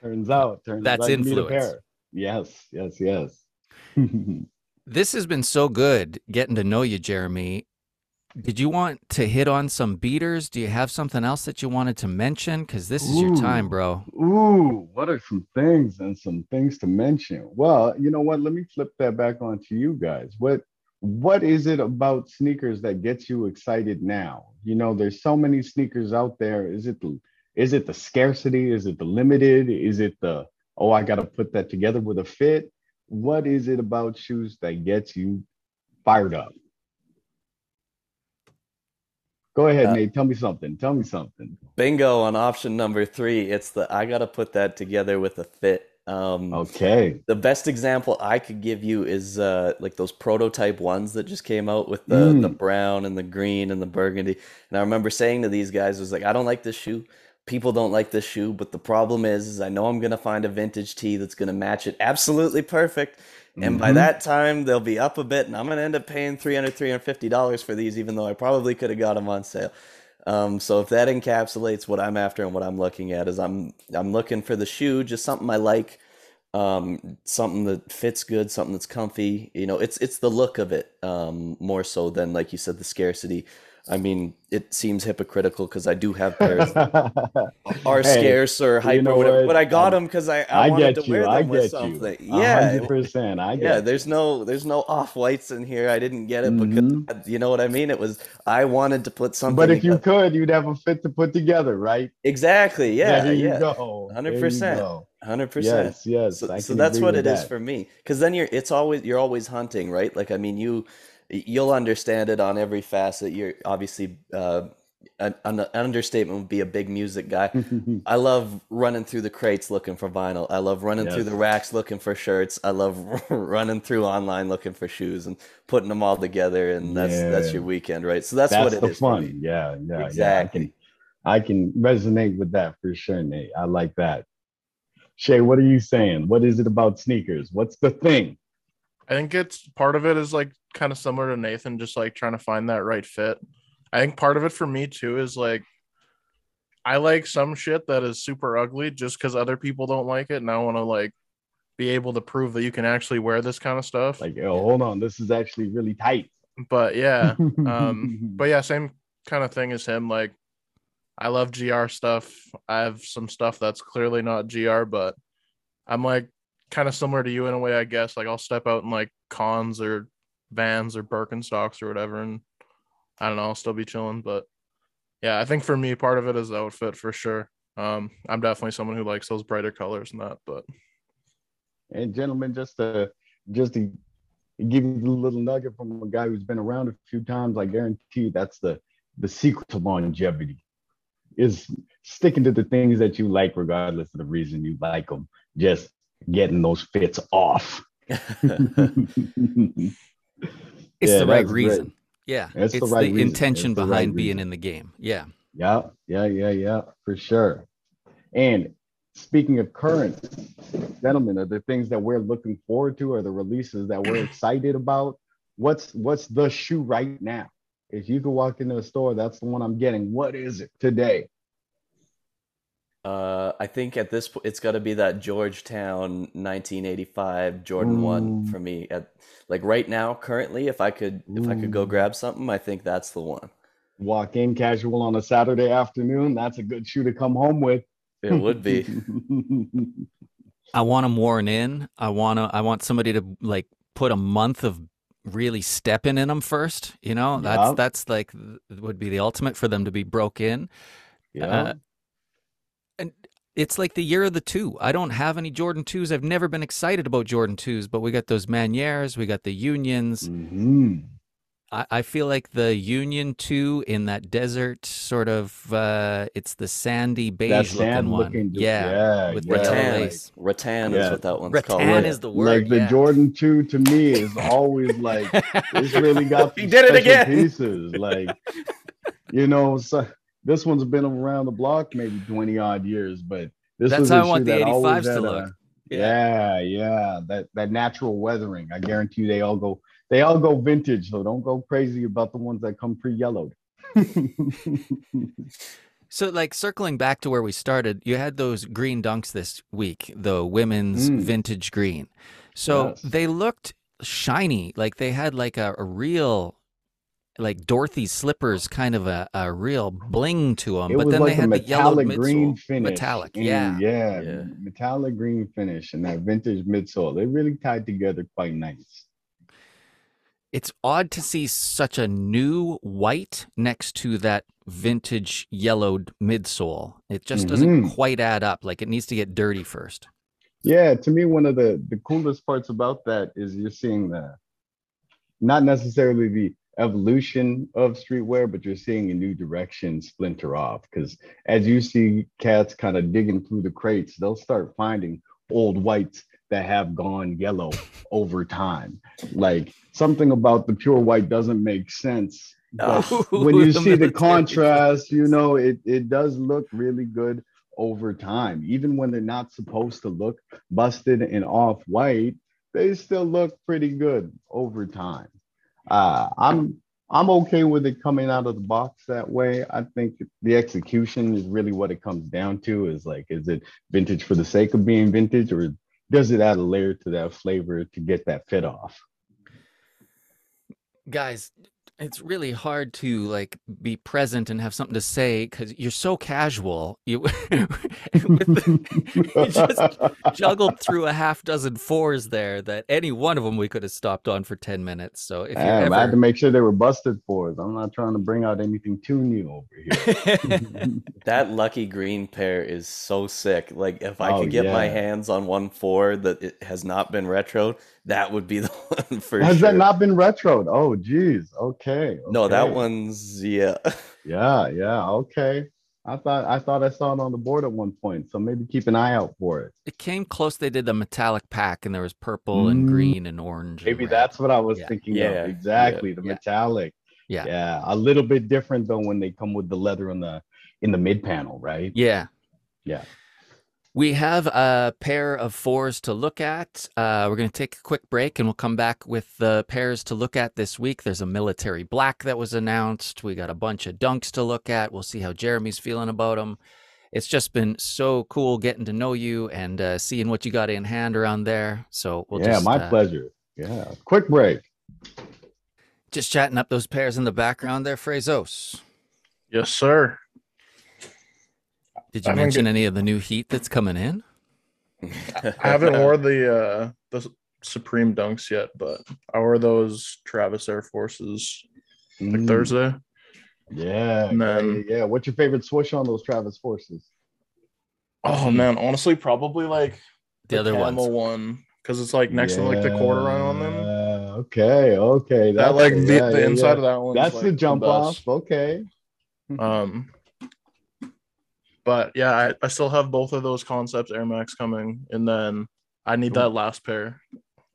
turns out, turns That's out influence. pair. Yes, yes, yes. *laughs* This has been so good getting to know you, Jeremy. Did you want to hit on some beaters? Do you have something else that you wanted to mention? Because this is your time, bro. Ooh, what are some things and some things to mention? Well, you know what? Let me flip that back onto you guys. What what is it about sneakers that gets you excited now? You know, there's so many sneakers out there. Is it the is it the scarcity? Is it the limited? Is it the oh, I got to put that together with a fit? What is it about shoes that gets you fired up? Go ahead, Uh, Nate. Tell me something. Tell me something. Bingo on option number three. It's the I gotta put that together with a fit. Um, Okay. the best example I could give you is uh, like those prototype ones that just came out with the the Mm. brown and the green and the burgundy. And I remember saying to these guys, I was like, I don't like this shoe. People don't like this shoe, but the problem is, is I know I'm gonna find a vintage tee that's gonna match it absolutely perfect. And by Mhm. that time, they'll be up a bit, and I'm gonna end up paying 300 $350 for these, even though I probably could have got them on sale. Um, so if that encapsulates what I'm after and what I'm looking at, is I'm I'm looking for the shoe, just something I like, um, something that fits good, something that's comfy. You know, it's it's the look of it, um, more so than like you said, the scarcity. I mean, it seems hypocritical because I do have pairs that *laughs* are Hey, scarce or hype know or whatever, what? but I got them because I, I, I wanted get to wear them I with something. you. Yeah, hundred percent. I yeah, you. there's no there's no off whites in here. I didn't get it because mm-hmm. you know what I mean. It was I wanted to put something. But if you could, you'd have a fit to put together, right? exactly, yeah, there you yeah, go. 100%. hundred percent. Yes, yes. So, so that's what it is for me. Because then you're it's always you're always hunting, right? Like I mean, you you'll understand it on every facet. You're obviously uh, an, an understatement would be a big music guy. *laughs* I love running through the crates looking for vinyl. I love running through the racks looking for shirts. I love *laughs* running through online looking for shoes and putting them all together. And that's that's your weekend, right? So that's, That's what it the is fun. Yeah, yeah, Exactly. yeah. I can I can resonate with that for sure, Nate. I like that. Shay, what are you saying? What is it about sneakers? What's the thing? I think it's part of it is like kind of similar to Nathan, just like trying to find that right fit. I think part of it for me too is like I like some shit that is super ugly just because other people don't like it, and I want to like be able to prove that you can actually wear this kind of stuff. Like, oh, hold on, this is actually really tight. but yeah, *laughs* um, but yeah, same kind of thing as him. Like, I love GR stuff. I have some stuff that's clearly not GR, but I'm like kind of similar to you in a way, I guess. Like, I'll step out in like cons or vans or Birkenstocks or whatever, and I don't know, I'll still be chilling. But yeah, I think for me, part of it is the outfit for sure. Um, I'm definitely someone who likes those brighter colors and that, but And gentlemen, just to just to give you a little nugget from a guy who's been around a few times, I guarantee that's the the secret to longevity is sticking to the things that you like, regardless of the reason you like them. Just getting those fits off. *laughs* It's Yeah, the right that's great. reason. Yeah. It's It's, the right the intention It's the right behind being in the game. Yeah. Yeah, yeah, yeah, yeah, for sure. And speaking of current, gentlemen, are the things that we're looking forward to, or the releases that we're *clears throat* excited about? What's what's the shoe right now? If you could walk into a store, that's the one I'm getting. What is it today? Uh, I think at this point it's got to be that Georgetown 1985 Jordan One for me. At like right now, currently, if I could if I could go grab something, I think that's the one. Walk in casual on a Saturday afternoon. That's a good shoe to come home with. It would be. *laughs* I want them worn in. I want to. I want somebody to like put a month of really stepping in them first. You know, that's Yeah. that's like would be the ultimate for them to be broke in. yeah. Uh, and it's like the year of the two. I don't have any Jordan twos. I've never been excited about Jordan twos, but we got those Manières, we got the Unions. Mhm. I, I feel like the Union two in that desert sort of. uh It's the sandy That beige looking sand one. looking, yeah, yeah, with yeah, the Rattan, lace. rattan Yeah. is what that one's Rattan called. Like- is the word. Like the yeah. Jordan 2 to me is always like it's really *laughs* got He did it again. pieces. Like, you know, so this one's been around the block maybe 20 odd years, but this That's was how I want the that always 85s to had a- look. Yeah. yeah, That that natural weathering. I guarantee you they all go they all go vintage, so don't go crazy about the ones that come pre-yellowed. *laughs* So, like circling back to where we started, you had those green dunks this week, the women's Mm. vintage green. So Yes. they looked shiny, like they had like a, a real, like Dorothy's slippers, kind of a, a real bling to them. it but then like they had the yellow metallic green midsole, finish. metallic, yeah. yeah, Yeah. metallic green finish and that vintage midsole. They really tied together quite nice. It's odd to see such a new white next to that vintage yellowed midsole. It just doesn't Mhm. quite add up. Like it needs to get dirty first. Yeah, to me, one of the the coolest parts about that is you're seeing the not necessarily the evolution of streetwear, but you're seeing a new direction splinter off. Because as you see cats kind of digging through the crates, they'll start finding old whites that have gone yellow over time. Like something about the pure white doesn't make sense. But when you *laughs* see the contrast, you know, it, it does look really good over time. Even when they're not supposed to look busted and off white, they still look pretty good over time. Uh, I'm I'm okay with it coming out of the box that way. I think the execution is really what it comes down to. Is like, is it vintage for the sake of being vintage, or does it add a layer to that flavor to get that fit off? guys it's really hard to like be present and have something to say because you're so casual you, *laughs* the- *laughs* you just juggled through a half dozen fours there that any one of them we could have stopped on for 10 minutes so if you Damn, I had to make sure they were busted fours. I'm not trying to bring out anything too new over here. *laughs* That lucky green pair is so sick. Like if I Oh, could get my hands on one four that it has not been retro, that would be *laughs* the one for Has sure. that not been retroed? Oh, geez. Okay. no, that one's yeah. *laughs* Yeah, yeah. Okay. I thought I thought I saw it on the board at one point, so maybe keep an eye out for it. it came close they did the metallic pack and there was purple and Mm, green and orange Maybe red. that's what I was Yeah. thinking Yeah, of. Exactly, the metallic. Yeah. Yeah, a little bit different though when they come with the leather in the in the mid panel, right? yeah Yeah. We have a pair of fours to look at. Uh, we're going to take a quick break and we'll come back with the pairs to look at this week. There's a military black that was announced. We got a bunch of dunks to look at. We'll see how Jeremy's feeling about them. It's just been so cool getting to know you and uh, seeing what you got in hand around there. So we'll yeah, just, my uh, pleasure. Yeah. Quick break. just chatting up those pairs in the background there, Frazos. Yes, sir. Did you I think mention any of the new heat that's coming in? I haven't wore the uh the Supreme Dunks yet, but I wore those Travis Air Forces like Mm, Thursday. Yeah. Yeah, then- yeah. What's your favorite swoosh on those Travis Forces? Oh man, honestly, probably like The other camo ones. one because it's like next to like the corduroy on them. Yeah, Okay, okay. That like the, Yeah, the yeah, inside yeah. of that one. That's the jump off. Okay. Um, but yeah, I, I still have both of those concepts Air Max coming, and then I need that last pair.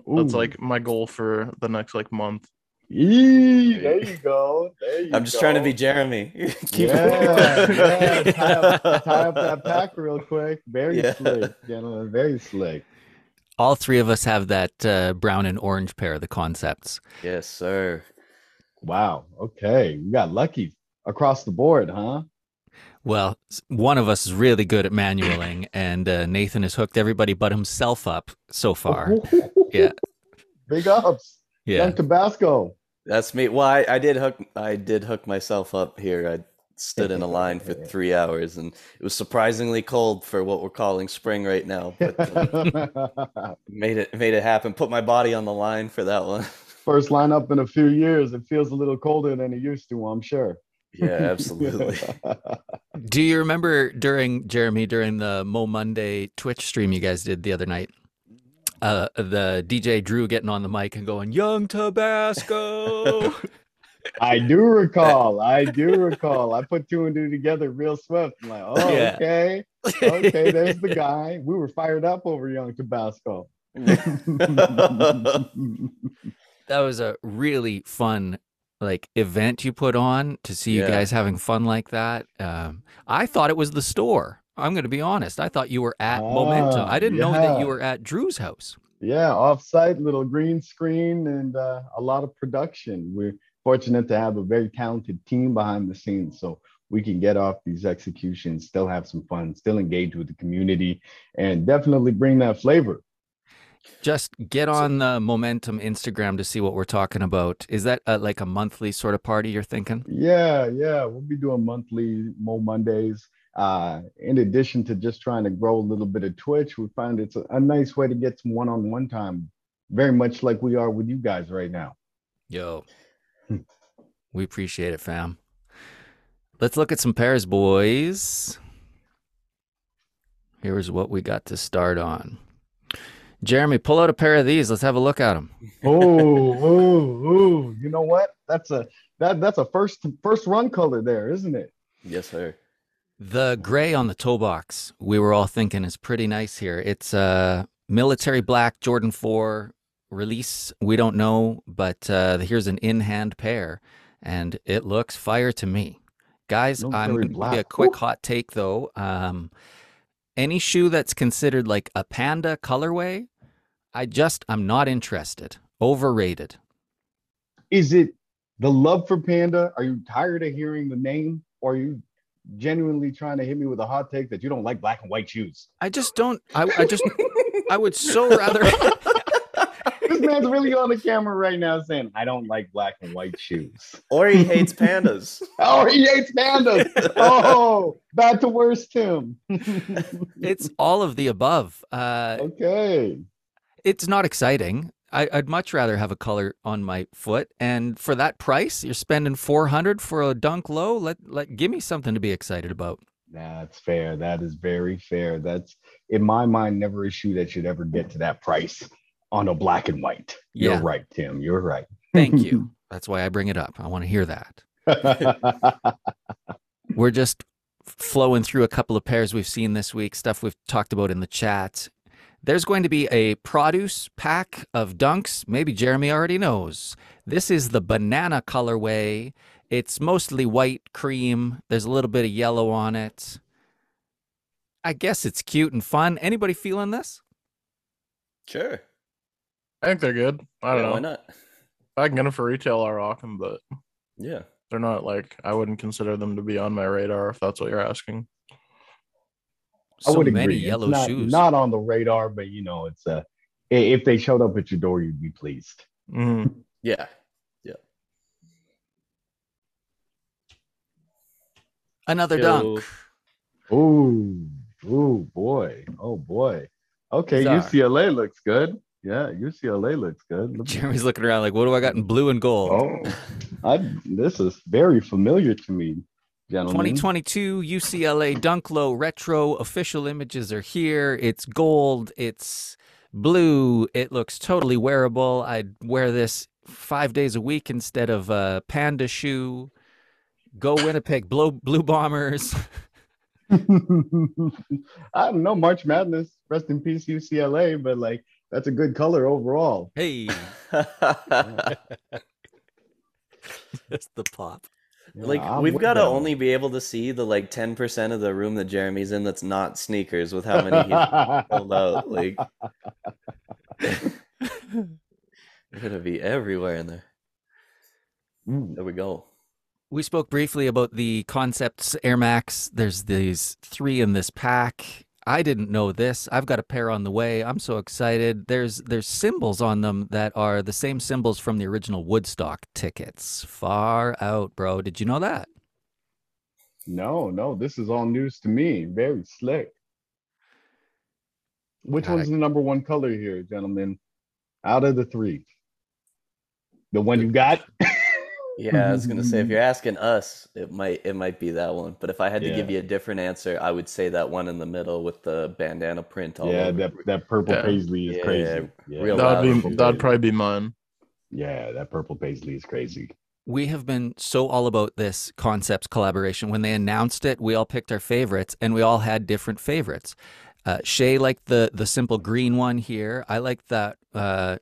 That's Ooh. like my goal for the next like month. Yee, there you go. There you I'm just trying to be Jeremy. *laughs* Keep yeah, yeah. Tie up, tie up *laughs* that pack real quick. Very Yeah. slick, gentlemen. Very slick. All three of us have that uh, brown and orange pair of the concepts. yes, sir. Wow. Okay. We got lucky across the board, huh? Well, one of us is really good at manualing, *coughs* and uh, Nathan has hooked everybody but himself up so far. *laughs* Yeah. Big ups. Yeah. Young Tabasco. That's me. Well, I, I did hook I did hook myself up here. I stood in a line for *laughs* three hours and it was surprisingly cold for what we're calling spring right now. But uh, *laughs* made it made it happen. Put my body on the line for that one. First lineup in a few years. It feels a little colder than it used to, I'm sure. Yeah, *laughs* absolutely. Do you remember during Jeremy during the Mo Monday Twitch stream you guys did the other night? Uh, the DJ Drew getting on the mic and going, "Young Tabasco." I do recall. I do recall. I put two and two together real swift. I'm like, oh, Yeah. okay. Okay, there's the guy. We were fired up over Young Tabasco. *laughs* that was a really fun like event you put on to see you Yeah. guys having fun like that. Um, I thought it was the store. I'm going to be honest. I thought you were at Momentum. Ah, I didn't know that you were at Drew's house. yeah, offsite, little green screen, and uh, a lot of production. We're fortunate to have a very talented team behind the scenes, so we can get off these executions, still have some fun, still engage with the community, and definitely bring that flavor. Just get on the Momentum Instagram to see what we're talking about. Is that uh like a monthly sort of party you're thinking? Yeah, yeah, we'll be doing monthly Mo Mondays. Uh, in addition to just trying to grow a little bit of Twitch, we find it's a, a nice way to get some one-on-one time, very much like we are with you guys right now. Yo, Hmm. we appreciate it, fam. Let's look at some pairs, boys. Here's what we got to start on. Jeremy, pull out a pair of these. Let's have a look at them. Oh, oh, oh! *laughs* You know what? That's a that that's a first first run color there, isn't it? yes, sir. The gray on the toe box, we were all thinking is pretty nice here. It's a military black Jordan 4 release. We don't know, but uh, here's an in hand pair, and it looks fire to me. Guys, I'm Military going to give you a quick Ooh. hot take though. Um, any shoe that's considered like a panda colorway, I just, I'm not interested. Overrated. Is it the love for Panda? Are you tired of hearing the name, or are you genuinely trying to hit me with a hot take that you don't like black and white shoes? I just don't, I, I just, I would so rather. *laughs* This man's *laughs* really on the camera right now saying, "I don't like black and white shoes." Or he hates pandas. *laughs* Oh, he hates pandas. oh, bad to worse, Tim. *laughs* it's all of the above. Uh, okay. it's not exciting. I, I'd much rather have a color on my foot, and for that price, you're spending four hundred for a dunk low. Let let give me something to be excited about. That's fair. That is very fair. That's in my mind never a shoe that should ever get to that price on a black and white. Yeah. You're right, Tim. You're right. Thank you. *laughs* That's why I bring it up. I want to hear that. *laughs* We're just flowing through a couple of pairs we've seen this week, stuff we've talked about in the chat. There's going to be a produce pack of dunks. Maybe Jeremy already knows. This is the banana colorway. It's mostly white cream. There's a little bit of yellow on it. I guess it's cute and fun. Anybody feeling this? Sure. I think they're good. I don't Yeah, know. Why not? If I can get them for retail, I'll rock them, but Yeah. they're not like I wouldn't consider them to be on my radar if that's what you're asking. I would many agree. Yellow not, shoes. Not on the radar, but you know, it's uh, if they showed up at your door, you'd be pleased. Mhm. Yeah. Yeah. Another Yo. dunk. Ooh, ooh, boy, oh boy. Okay, Bizarre. UCLA looks good. Yeah, UCLA looks good. Look- Jeremy's looking around like, what do I got in blue and gold? Oh, I, this is very familiar to me, gentlemen. 2022 UCLA Dunk Low Retro official images are here. It's gold, it's blue, it looks totally wearable. I'd wear this five days a week instead of a panda shoe. Go Winnipeg *laughs* Blue, Blue Bombers. *laughs* I don't know March Madness. Rest in peace, UCLA. But like, that's a good color overall. Hey, *laughs* that's the pop. like Yeah, I'm we've got to only be able to see the like 10% of the room that Jeremy's in that's not sneakers with how many he's *laughs* pulled out. Like *laughs* they're gonna be everywhere in there. Mm. There we go. We spoke briefly about the Concepts Air Max. There's these three in this pack. I didn't know this. I've got a pair on the way. I'm so excited. There's there's symbols on them that are the same symbols from the original Woodstock tickets. Far out, bro. Did you know that? No, no, this is all news to me. Very slick. Which God, I- one's the number one color here, gentlemen? Out of the three, the one you got. Yeah, I was gonna say if you're asking us, it might it might be that one. But if I had to give you a different answer, I would say that one in the middle with the bandana print all yeah, over. that that purple Yeah. paisley is Yeah, crazy. Yeah, real That'd be that'd probably be mine. yeah, that purple paisley is crazy. We have been so all about this Concepts collaboration. When they announced it, we all picked our favorites, and we all had different favorites. Uh, Shay liked the the simple green one here. I liked that uh,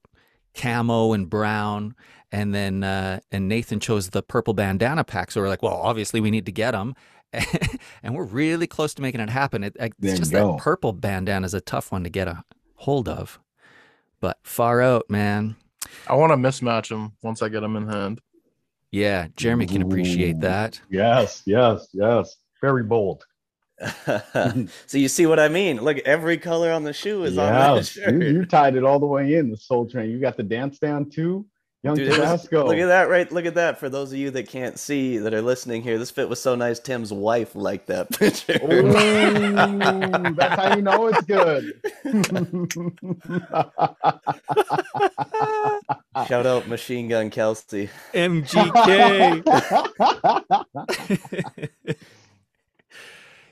camo and brown, and then uh, and Nathan chose the purple bandana pack. So we're like, well, obviously we need to get them, *laughs* and we're really close to making it happen. It, it's There you just go. that purple bandana is a tough one to get a hold of, but far out, man. I want to mismatch them once I get them in hand. Yeah, Jeremy can appreciate Ooh. that. Yes, yes, yes. Very bold. *laughs* so you see what I mean? Look, every color on the shoe is on that *laughs* shirt. you, you tied it all the way in the Soul Train. You got the dance down too, Young Dude, it was- look at that, right? Look at that. For those of you that can't see that are listening here, this fit was so nice. Tim's wife liked that *laughs* picture. Ooh, that's how you know it's good. *laughs* Shout out Machine Gun Kelsey. MGK. *laughs*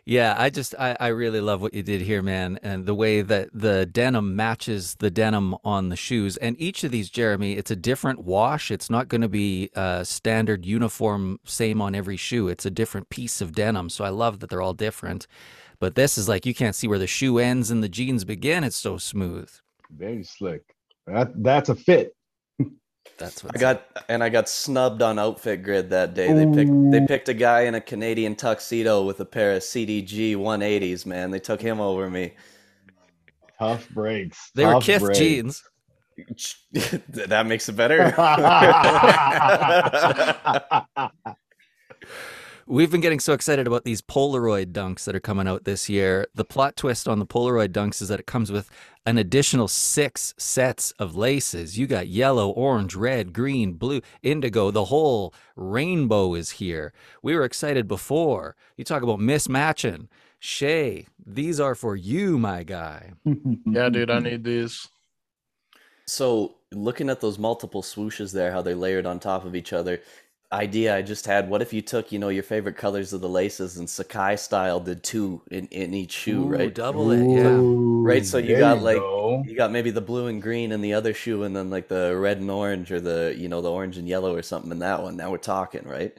Yeah, I just I, I really love what you did here, man, and the way that the denim matches the denim on the shoes. And each of these, Jeremy, it's a different wash. It's not going to be a standard uniform, same on every shoe. It's a different piece of denim. So I love that they're all different. But this is like you can't see where the shoe ends and the jeans begin. It's so smooth. Very slick. That that's a fit. That's what I got and I got snubbed on Outfit Grid that day. They picked they picked a guy in a Canadian tuxedo with a pair of CDG 180s. Man, they took him over me. Tough breaks. They were tough Kith breaks. jeans. *laughs* that makes it better. *laughs* *laughs* We've been getting so excited about these Polaroid dunks that are coming out this year. The plot twist on the Polaroid dunks is that it comes with an additional six sets of laces. You got yellow, orange, red, green, blue, indigo. The whole rainbow is here. We were excited before. You talk about mismatching. Shay, these are for you, my guy. *laughs* Yeah, dude, I need these. So looking at those multiple swooshes there, how they're layered on top of each other, idea I just had, what if you took, you know, your favorite colors of the laces and Sacai style did two in, in each shoe, Ooh, right? Double it, yeah. Right, so you there got, like, go. You got maybe the blue and green in the other shoe and then like the red and orange or the, you know, the orange and yellow or something in that one. Now we're talking, right?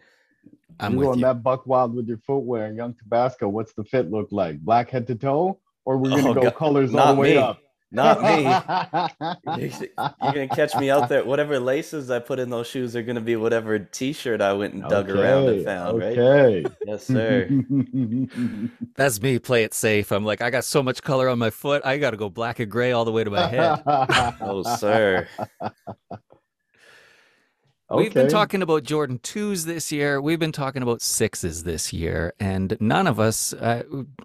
I'm you with on you. that buck wild with your footwear young Tabasco. What's the fit look like? Black head to toe, or we're gonna Oh, go God, colors all the way me. up? Not me. *laughs* You're gonna catch me out there. Whatever laces I put in those shoes are gonna be whatever T-shirt I went and dug around and Okay, found, right? okay. Yes, sir. *laughs* That's me. Play it safe. I'm like, I got so much color on my foot. I got to go black and gray all the way to my head. *laughs* Oh, sir. We've been talking about Jordan 2s this year. We've been talking about 6s this year. And none of us, uh,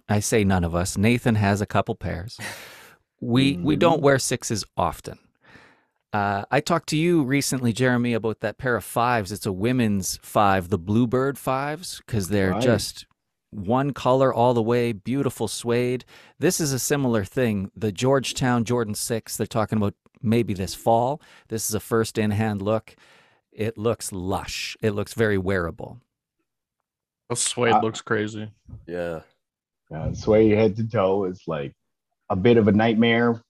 I say none of us, Nathan has a couple pairs. We, we don't wear 6s often. Uh, I talked to you recently, Jeremy, about that pair of fives. It's a women's five, the Bluebird fives, because they're Right. just one color all the way, beautiful suede. This is a similar thing. The Georgetown Jordan 6, they're talking about maybe this fall. This is a first in hand look. It looks lush. It looks very wearable. The suede I- looks crazy. Yeah. Uh, sway head to toe is like a bit of a nightmare,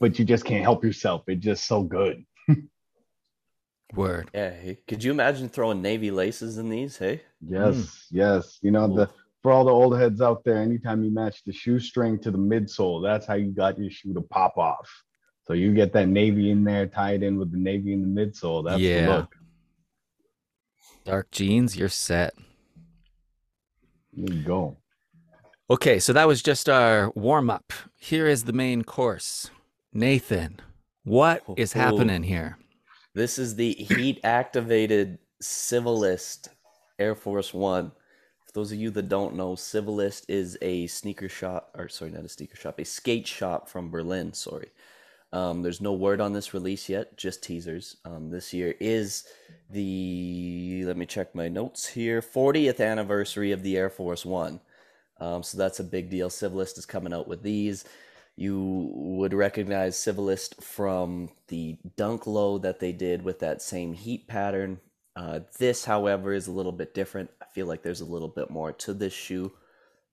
but you just can't help yourself. It's just so good. *laughs* Word. Yeah. Hey, could you imagine throwing navy laces in these? Hey. Yes, hmm. yes. You know, the for all the old heads out there, anytime you match the shoestring to the midsole, that's how you got your shoe to pop off. So you get that navy in there tied in with the navy in the midsole. That's Yeah. the look. Dark jeans, you're set. There you go. Okay, so that was just our warm up. Here is the main course. Nathan, what is Oh. happening here? This is the heat activated Civilist Air Force One. For those of you that don't know, Civilist is a sneaker shop, or sorry, not a sneaker shop, a skate shop from Berlin. Sorry. Um, there's no word on this release yet, just teasers. Um, this year is the, let me check my notes here, 40th anniversary of the Air Force One. Um, so that's a big deal. Civilist is coming out with these. You would recognize Civilist from the dunk low that they did with that same heat pattern. Uh, this, however, is a little bit different. I feel like there's a little bit more to this shoe.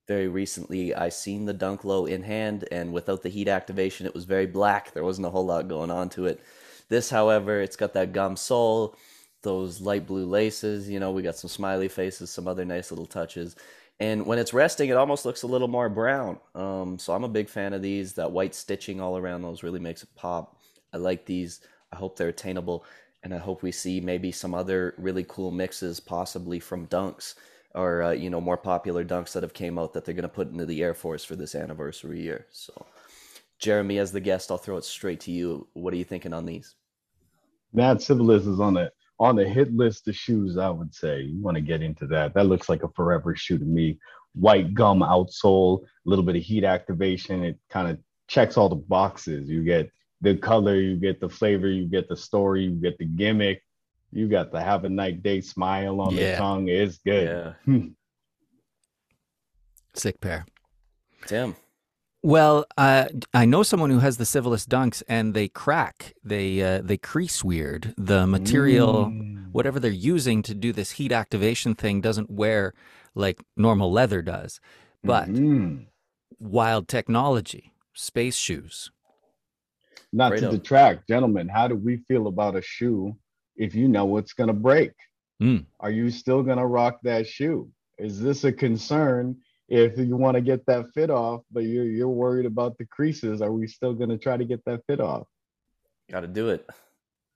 Very recently, I seen the dunk low in hand, and without the heat activation, it was very black. There wasn't a whole lot going on to it. This, however, it's got that gum sole, those light blue laces. You know, we got some smiley faces, some other nice little touches. And when it's resting, it almost looks a little more brown. Um, so I'm a big fan of these. That white stitching all around those really makes it pop. I like these. I hope they're attainable. And I hope we see maybe some other really cool mixes, possibly from Dunks or, uh, you know, more popular Dunks that have came out that they're going to put into the Air Force for this anniversary year. So, Jeremy, as the guest, I'll throw it straight to you. What are you thinking on these? That Civilist is on the on the hit list of shoes, I would say. You want to get into that. That looks like a forever shoe to me. White gum outsole, a little bit of heat activation. It kind of checks all the boxes. You get the color, you get the flavor, you get the story, you get the gimmick. You got the have a night day smile on Yeah. the tongue. It's good. Yeah. Hmm. Sick pair. Tim. Well, uh, I know someone who has the Civilist dunks, and they crack. They uh, they crease weird. The material, Mm. whatever they're using to do this heat activation thing, doesn't wear like normal leather does. but Mhm. wild technology, space shoes. not Right to on. detract, gentlemen, how do we feel about a shoe if you know it's gonna break? Mm. Are you still gonna rock that shoe? Is this a concern if you want to get that fit off, but you're you're worried about the creases? Are we still gonna try to get that fit off? Got to do it.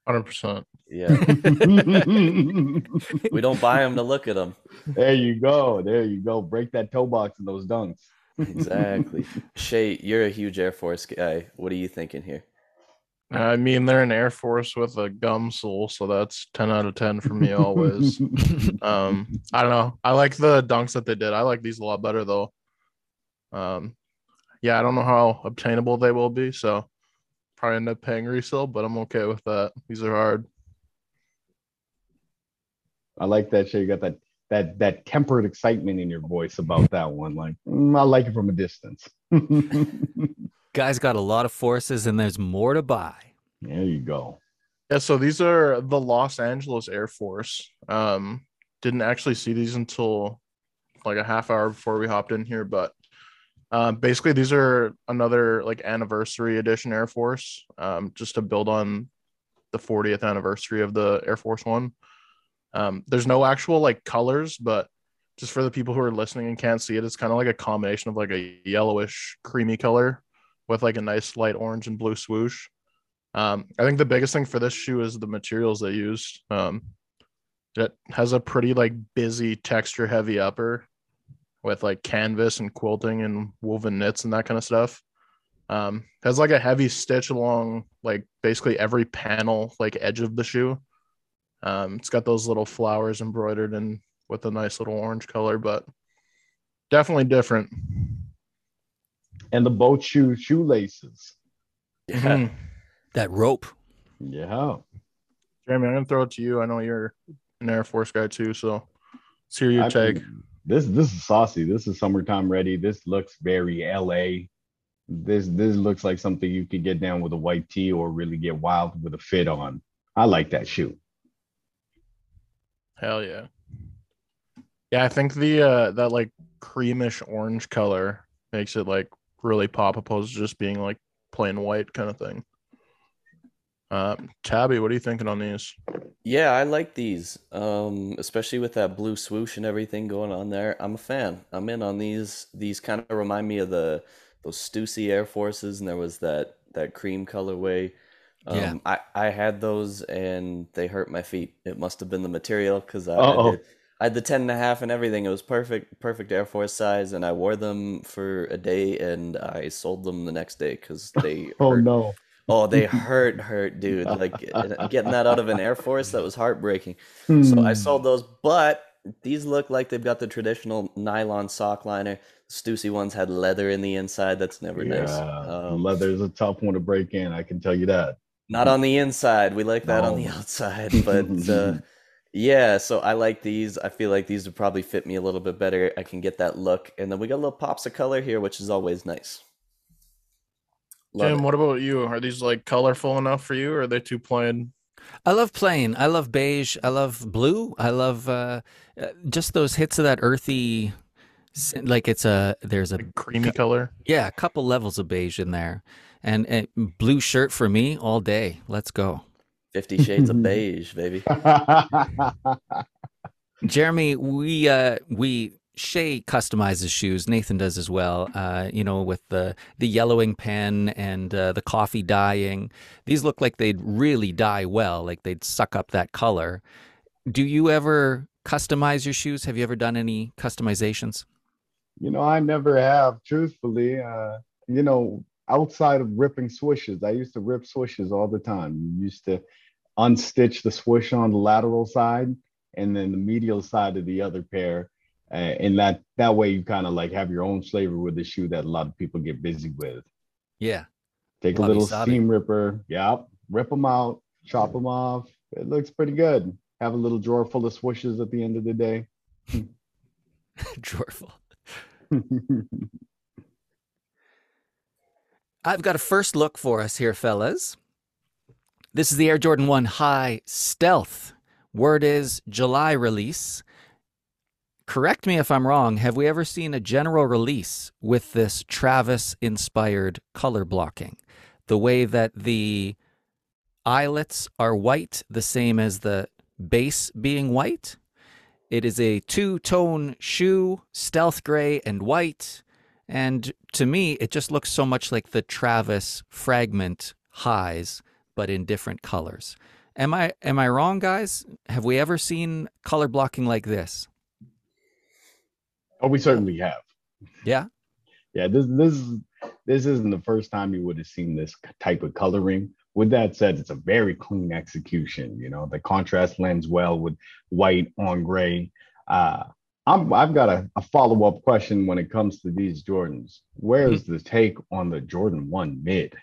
Hundred percent. Yeah. *laughs* we don't buy them to look at them. there you go. There you go. Break that toe box in those dunks. Exactly. *laughs* Shay, you're a huge Air Force guy. What are you thinking here? I mean, they're an Air Force with a gum sole, so that's ten out of ten for me always. *laughs* um, I don't know. I like the dunks that they did. I like these a lot better though. Um, yeah, I don't know how obtainable they will be, so probably end up paying resale, but I'm okay with that. These are hard. I like that shit. You got that that that tempered excitement in your voice about that one. Like mm, I like it from a distance. *laughs* there Guys got a lot of forces, and there's more to buy. There you go. Yeah, so these are the Los Angeles Air Force. Um, didn't actually see these until like a half hour before we hopped in here, but um, basically these are another like anniversary edition Air Force, um, just to build on the 40th anniversary of the Air Force One. Um, there's no actual like colors, but just for the people who are listening and can't see it, it's kind of like a combination of like a yellowish, creamy color with like a nice light orange and blue swoosh. Um, I think the biggest thing for this shoe is the materials they used. Um, it has a pretty like busy texture heavy upper with like canvas and quilting and woven knits and that kind of stuff. Um, has like a heavy stitch along like basically every panel like edge of the shoe. Um, it's got those little flowers embroidered and with a nice little orange color, but definitely different. And the boat shoe shoelaces. Yeah. Mhm. That rope. Yeah. Jeremy, I'm gonna throw it to you. I know you're an Air Force guy too, so let's hear your I- take. This this is saucy. This is summertime ready. This looks very LA. This this looks like something you could get down with a white tee or really get wild with a fit on. I like that shoe. Hell yeah. Yeah, I think the uh that like creamish orange color makes it like really pop opposed to just being like plain white kind of thing. Uh Tabby, what are you thinking on these? Yeah, I like these. Um, especially with that blue swoosh and everything going on there. I'm a fan. I'm in on these. These kind of remind me of the those Stussy Air Forces, and there was that that cream colorway. Um, Yeah. I I had those and they hurt my feet. It must have been the material because I, I Uh-oh. did. I had the 10 and a half and everything. It was perfect, perfect Air Force size, and I wore them for a day, and I sold them the next day because *laughs* they Oh hurt no. Oh, they *laughs* hurt, hurt, dude. Like getting that out of an Air Force, that was heartbreaking. So Hmm. I sold those, but these look like they've got the traditional nylon sock liner. Stussy ones had leather in the inside. That's never nice. Um, leather is a tough one to break in. I can tell you that. not on the inside. We like that on the outside. But uh, *laughs* yeah, so I like these. I feel like these would probably fit me a little bit better. I can get that look. And then we got little pops of color here, which is always nice. Love Tim, it. what about you? Are these like colorful enough for you or are they too plain? I love plain. I love beige. I love blue. I love uh, uh, just those hits of that earthy, like it's a there's a Like creamy color? yeah, a couple levels of beige in there, and, and blue shirt for me all day. Let's go, Fifty Shades of *laughs* Beige, baby. *laughs* Jeremy. We uh we Shay customizes shoes. Nathan does as well. Uh, you know, with the the yellowing pen and uh, the coffee dyeing. These look like they'd really dye well, like they'd suck up that color. Do you ever customize your shoes? Have you ever done any customizations? You know, I never have, truthfully. Uh, you know, outside of ripping swishes, I used to rip swishes all the time. You used to unstitch the swish on the lateral side and then the medial side of the other pair. Uh, and that that way you kind of like have your own flavor with the shoe that a lot of people get busy with. Yeah. Take a little seam ripper, yep, rip them out, chop them off. It looks pretty good. Have a little drawer full of swishes at the end of the day. *laughs* Drawerful. *laughs* I've got a first look for us here, fellas. This is the Air Jordan 1 High Stealth. Word is July release. correct me if I'm wrong. Have we ever seen a general release with this Travis inspired color blocking? The way that the eyelets are white, the same as the base being white. It is a two tone shoe, stealth gray and white. And to me, it just looks so much like the Travis fragment highs, but in different colors. Am I am I wrong, guys? Have we ever seen color blocking like this? Oh, we certainly have. Yeah. Yeah, this this is this isn't the first time you would have seen this type of coloring. With that said, it's a very clean execution. You know, the contrast lends well with white on gray. Uh, I'm, I've got a, a follow up question when it comes to these Jordans. Where's hmm? the take on the Jordan One mid?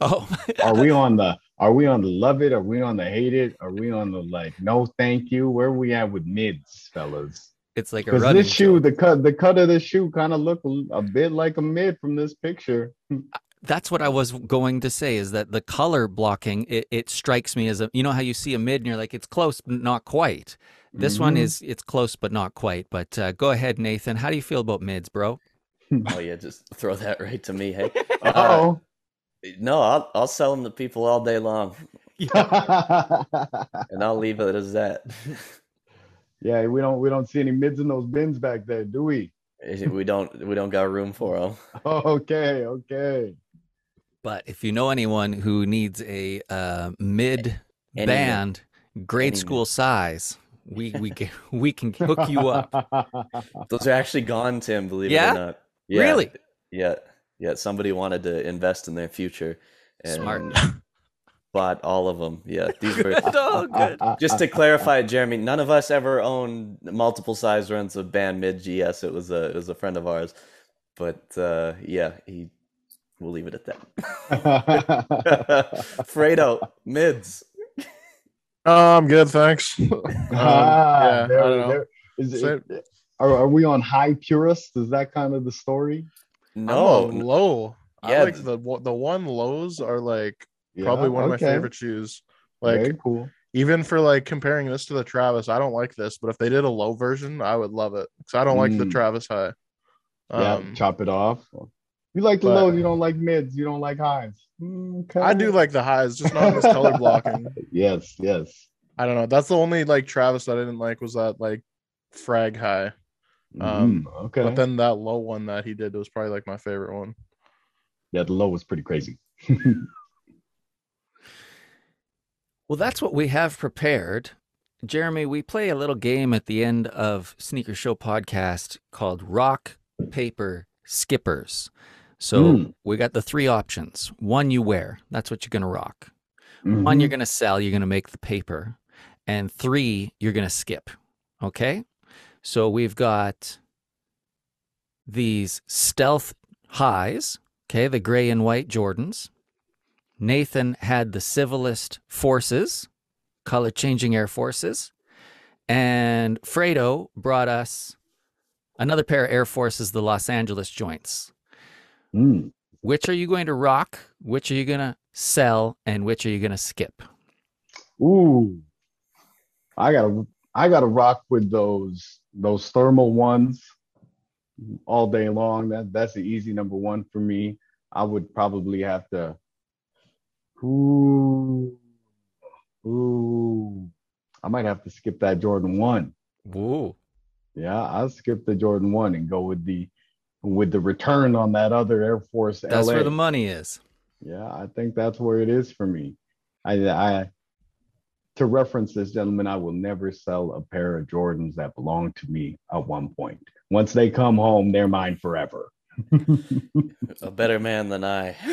Oh, *laughs* Are we on the Are we on the love it? Are we on the hate it? Are we on the like no thank you? Where are we at with mids, fellas? it's like a running this shoe, joke. the cut, the cut of the shoe kind of look a, a bit like a mid from this picture. *laughs* That's what I was going to say. Is that the color blocking? It, it strikes me as a you know how you see a mid and you're like it's close but not quite. This one Mhm. is it's close but not quite. But uh, go ahead, Nathan. How do you feel about mids, bro? Oh yeah, just throw that right to me. Hey, *laughs* Oh, no, I'll I'll sell them to people all day long, *laughs* and I'll leave it as that. yeah, we don't we don't see any mids in those bins back there, do we? we don't we don't got room for them. *laughs* Okay, okay. But if you know anyone who needs a uh, mid Any- band, grade any school size, we we can *laughs* we can hook you up. *laughs* Those are actually gone, Tim. Believe Yeah? it or not. Yeah, Really? Yeah, yeah. Somebody wanted to invest in their future, and Smart. *laughs* bought all of them. Yeah, these were. oh, good. Just to clarify, Jeremy, none of us ever owned multiple size runs of band mid GS. It was a it was a friend of ours, but uh, yeah, he. We'll leave it at that. Fredo mids. Oh, I'm good, thanks. *laughs* Um, Ah, yeah, there- there- is So- it- are, are we on high purist? Is that kind of the story? No, I'm a low. I like the one- the one lows are like Yeah, probably one of my favorite shoes. Like Very cool. even for like comparing this to the Travis, I don't like this, but if they did a low version, I would love it because I don't like the Mm. Travis high. yeah, Um, chop it off. You like the but- lows, you don't like mids, you don't like highs. Mm, Okay. I do like the highs, just not this color blocking. *laughs* Yes, yes. I don't know. That's the only like Travis that I didn't like was that like frag high. Um, Mm, okay. But then that low one that he did was probably like my favorite one. yeah, the low was pretty crazy. *laughs* Well, that's what we have prepared. Jeremy, we play a little game at the end of Sneaker Show podcast called Rock, Paper, Skippers. So Mm. we got the three options. One you wear, that's what you're going to rock. One Mhm. you're going to sell, you're going to make the paper. And three, you're going to skip. Okay? So we've got these stealth highs, okay, the gray and white Jordans. Nathan had the Civilist Forces, color changing Air Forces. And Fredo brought us another pair of Air Forces, the Los Angeles joints. Mm. Which are you going to rock? Which are you going to sell? And which are you going to skip? Ooh, I gotta, I gotta rock with those those thermal ones all day long. That that's the easy number one for me. I would probably have to. Ooh, ooh, I might have to skip that Jordan one. Woo. Yeah, I'll skip the Jordan one and go with the with the return on that other Air Force. That's LA. where the money is. Yeah, I think that's where it is for me. I, I, to reference this gentleman, I will never sell a pair of Jordans that belong to me at one point. Once they come home, they're mine forever. a better man than I. *laughs*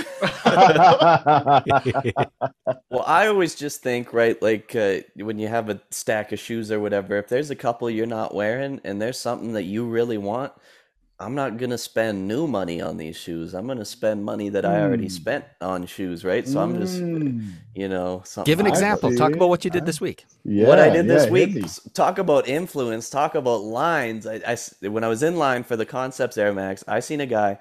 Well, I always just think, right, like uh, when you have a stack of shoes or whatever, if there's a couple you're not wearing and there's something that you really want, I'm not going to spend new money on these shoes. I'm going to spend money that I already Mm. spent on shoes, right? So I'm just, Mm. you know, something. Give an example. Talk about what you did this week. Yeah, what I did this yeah, week. hit Talk about influence. Talk about lines. I, I s- when I was in line for the Concepts Air Max, I seen a guy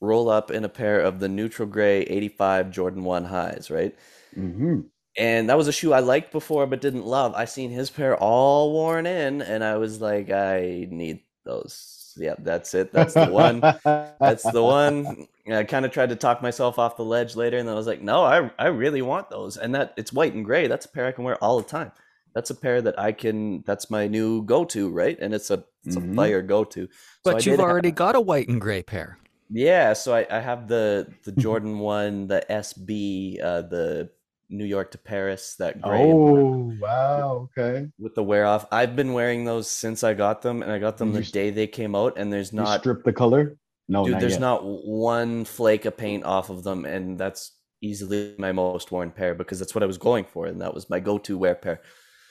roll up in a pair of the neutral gray '85 Jordan One highs, right? Mhm. and that was a shoe I liked before but didn't love. I seen his pair all worn in, and I was like, I need those. Yeah, that's it. That's the one. that's the one. I kind of tried to talk myself off the ledge later, and then I was like, no, I I really want those. And that it's white and gray. That's a pair I can wear all the time. That's a pair that I can. That's my new go-to, right? And it's a it's Mhm. a fire go-to. But I you've already got a white and gray pair. yeah, so I, I have the the *laughs* Jordan one, the SB, uh, the New York to Paris, that gray Oh wow, okay. with the wear off. I've been wearing those since I got them, and I got them Did the you s- day they came out. And there's You not, strip the color? No, dude, not there's yet. not one flake of paint off of them, and that's easily my most worn pair because that's what I was going for, and that was my go-to wear pair.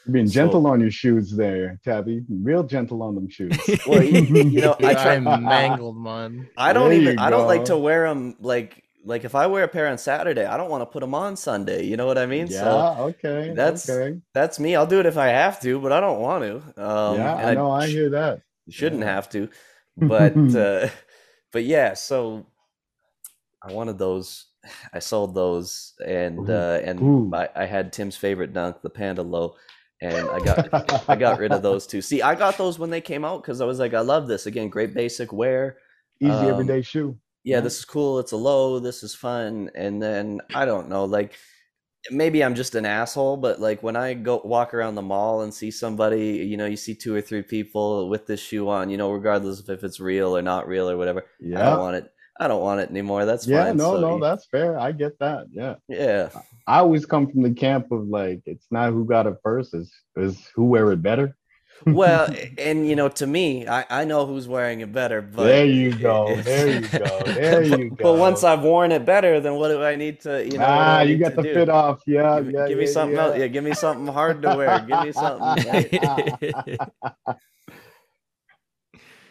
You're being so- gentle on your shoes there, Tabby. Real gentle on them shoes. Well, you, you know, *laughs* I try. I mangled mine. I don't There even. I don't like to wear them like like if I wear a pair on Saturday, I don't want to put them on Sunday. You know what I mean? yeah, So okay. that's- okay. that's me. I'll do it if I have to, but I don't want to. Um, yeah, I know. I sh- hear that. shouldn't Yeah. have to, *laughs* but uh, but yeah. So I wanted those. I sold those, and Ooh, uh, and ooh. I, I had Tim's favorite dunk, the Panda Low, and I got I *laughs* got rid of those two. See, I got those when they came out because I was like, I love this. Again, great basic wear. Easy um, everyday shoe. Yeah, Yeah. this is cool. It's a low. This is fun. And then I don't know, like maybe I'm just an asshole, but like when I go walk around the mall and see somebody, you know, you see two or three people with this shoe on, you know, regardless of if it's real or not real or whatever. Yeah. I don't want it. I don't want it anymore. That's Yeah, fine. no, So, no, that's fair. I get that. Yeah. yeah. I always come from the camp of like it's not who got it first, it's, it's who wear it better. Well, *laughs* and you know, to me, I, I know who's wearing it better, but there you go. There you go. *laughs* There you go. But once I've worn it better, then what do I need to, you know? ah, you got to the do? fit off. Yeah, give, yeah. give me something yeah. else. Yeah, give me something hard to wear. Give me something. *laughs* right?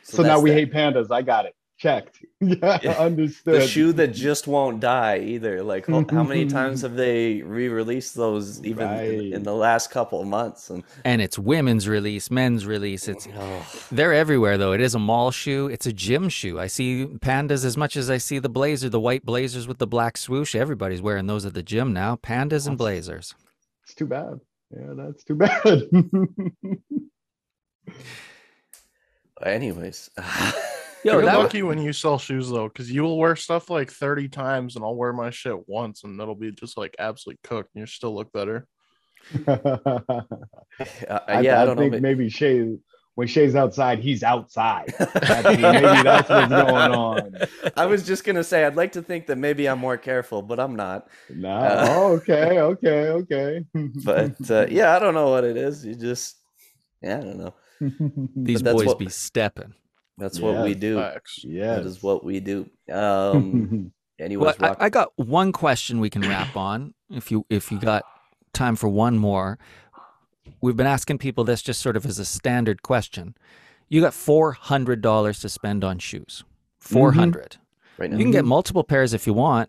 So, now we that. hate pandas. I got it. Checked. *laughs* Yeah, Yeah, understood. the shoe that just won't die either. Like how, how many *laughs* times have they re-released those even in, in the last couple of months? And and it's women's release, men's release. It's oh, they're everywhere though. It is a mall shoe. It's a gym shoe. I see pandas as much as I see the blazer, the white blazers with the black swoosh. Everybody's wearing those at the gym now. Pandas and blazers. It's too bad. Yeah, that's too *laughs* bad. anyways, Yo, You're that- lucky when you sell shoes though, because you will wear stuff like 30 times and I'll wear my shit once and it'll be just like absolutely cooked and you still look better. *laughs* uh, I, yeah, I, I don't know. think but- maybe Shay, when Shay's outside, he's outside. *laughs* That's- maybe that's what's going on. I was just gonna say I'd like to think that maybe I'm more careful, but I'm not. No. Uh, *laughs* oh, okay, okay, okay. But uh, yeah, I don't know what it is. You just yeah, I don't know. These boys what- be stepping. That's what we do. Yeah. That is what we do. Um. *laughs* Anyways, Well, I, rock- I got one question we can wrap on. If you if you got time for one more, we've been asking people this just sort of as a standard question. You got four hundred dollars to spend on shoes. Four hundred. right now. You can get multiple pairs if you want.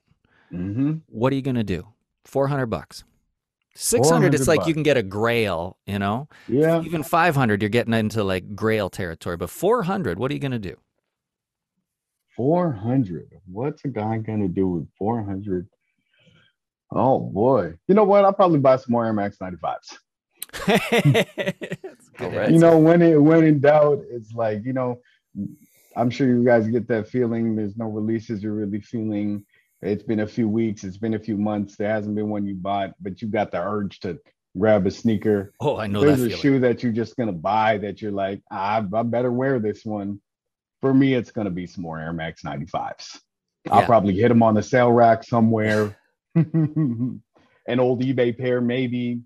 hmm What are you gonna do? Four hundred bucks. Six hundred. It's 400 like you can get a Grail. You know. Yeah. Even five hundred, you're getting into like Grail territory. But four hundred, what are you gonna do? 400. What's a guy gonna do with 400? Oh boy. You know what? I'll probably buy some more Air Max 95s. *laughs* That's good All right. *laughs* You know, when it when in doubt, it's like, you know, I'm sure you guys get that feeling. There's no releases you're really feeling. It's been a few weeks, it's been a few months. There hasn't been one you bought, but you got the urge to grab a sneaker. Oh, I know There's a feeling. shoe that you're just gonna buy that you're like, I, I better wear this one. For me, it's gonna be some more Air Max 95s. I'll probably hit them on the sale rack somewhere. *laughs* An old eBay pair, maybe,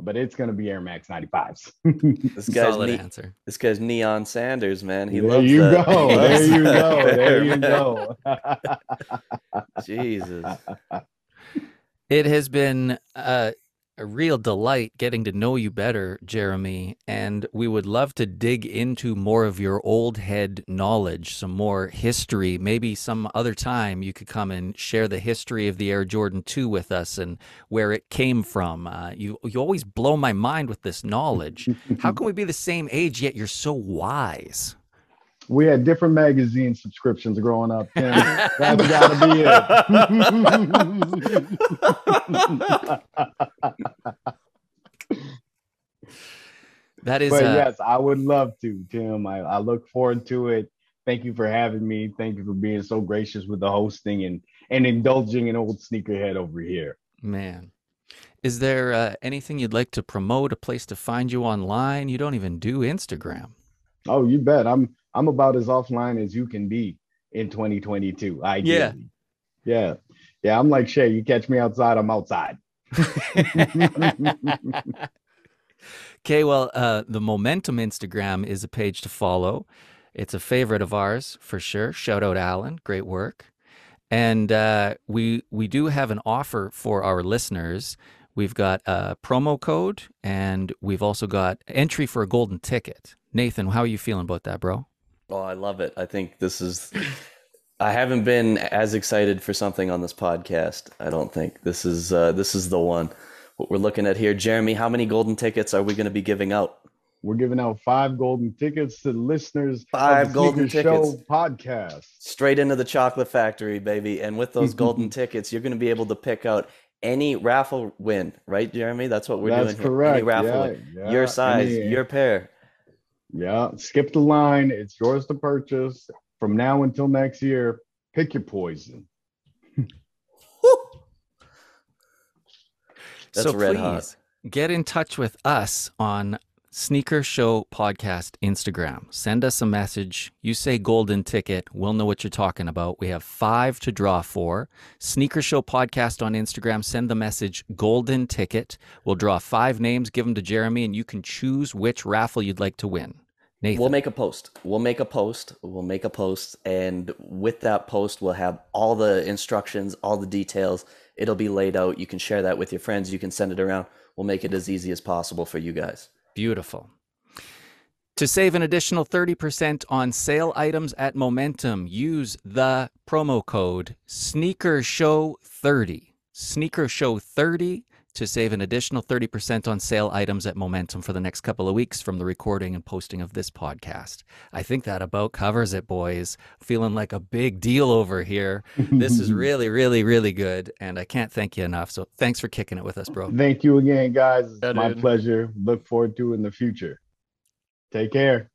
but it's gonna be Air Max 95s. *laughs* This guy's Solid ne- answer. this guy's Neon Sanders, man. He there loves you that. go. *laughs* There you go. There you go. *laughs* Jesus. It has been uh, a real delight getting to know you better, Jeremy, and we would love to dig into more of your old head knowledge, some more history. Maybe some other time you could come and share the history of the Air Jordan 2 with us and where it came from. Uh, you, you always blow my mind with this knowledge. How *laughs* can we be the same age yet you're so wise? We had different magazine subscriptions growing up. Tim. *laughs* That's gotta be it. *laughs* That is but uh, yes, I would love to, Tim. I, I look forward to it. Thank you for having me. Thank you for being so gracious with the hosting and and indulging an old sneakerhead over here. man. Is there uh, anything you'd like to promote? A place to find you online? You don't even do Instagram. Oh, you bet. I'm I'm about as offline as you can be in 2022. Ideally. Yeah. Yeah. yeah. I'm like Shay. You catch me outside, I'm outside. *laughs* Okay, well, uh, the Momentum Instagram is a page to follow. It's a favorite of ours for sure. Shout out Alan, great work. And uh, we we do have an offer for our listeners. We've got a promo code, and we've also got entry for a golden ticket. Nathan, how are you feeling about that, bro? Oh, I love it. I think this is. I haven't been as excited for something on this podcast. I don't think this is uh, this is the one. What we're looking at here, Jeremy. How many golden tickets are we going to be giving out? We're giving out five golden tickets to the listeners Five of the golden Sneaker Show tickets. podcast. Straight into the chocolate factory, baby. And with those *laughs* golden tickets, you're going to be able to pick out any raffle win, right, Jeremy? That's what we're That's doing. here. correct. Any raffle yeah, win. yeah. Your size, your pair. Yeah. Skip the line. It's yours to purchase from now until next year. Pick your poison. *laughs* That's so red please hot. get in touch with us on Sneaker Show Podcast Instagram. Send us a message. You say golden ticket. We'll know what you're talking about. We have five to draw for. Sneaker Show Podcast on Instagram. Send the message golden ticket. We'll draw five names, give them to Jeremy, and you can choose which raffle you'd like to win. Nathan. We'll make a post. We'll make a post. We'll make a post. And with that post, we'll have all the instructions, all the details. It'll be laid out. You can share that with your friends. You can send it around. We'll make it as easy as possible for you guys. Beautiful. To save an additional 30% on sale items at Momentum, use the promo code Sneaker Show 30 Sneaker Show 30 to save an additional 30% on sale items at Momentum for the next couple of weeks from the recording and posting of this podcast. I think that about covers it, boys. Feeling like a big deal over here. This is *laughs* really, really, really good. And I can't thank you enough. So thanks for kicking it with us, bro. Thank you again, guys. It's Yeah, my dude. pleasure. Look forward to in the future. Take care.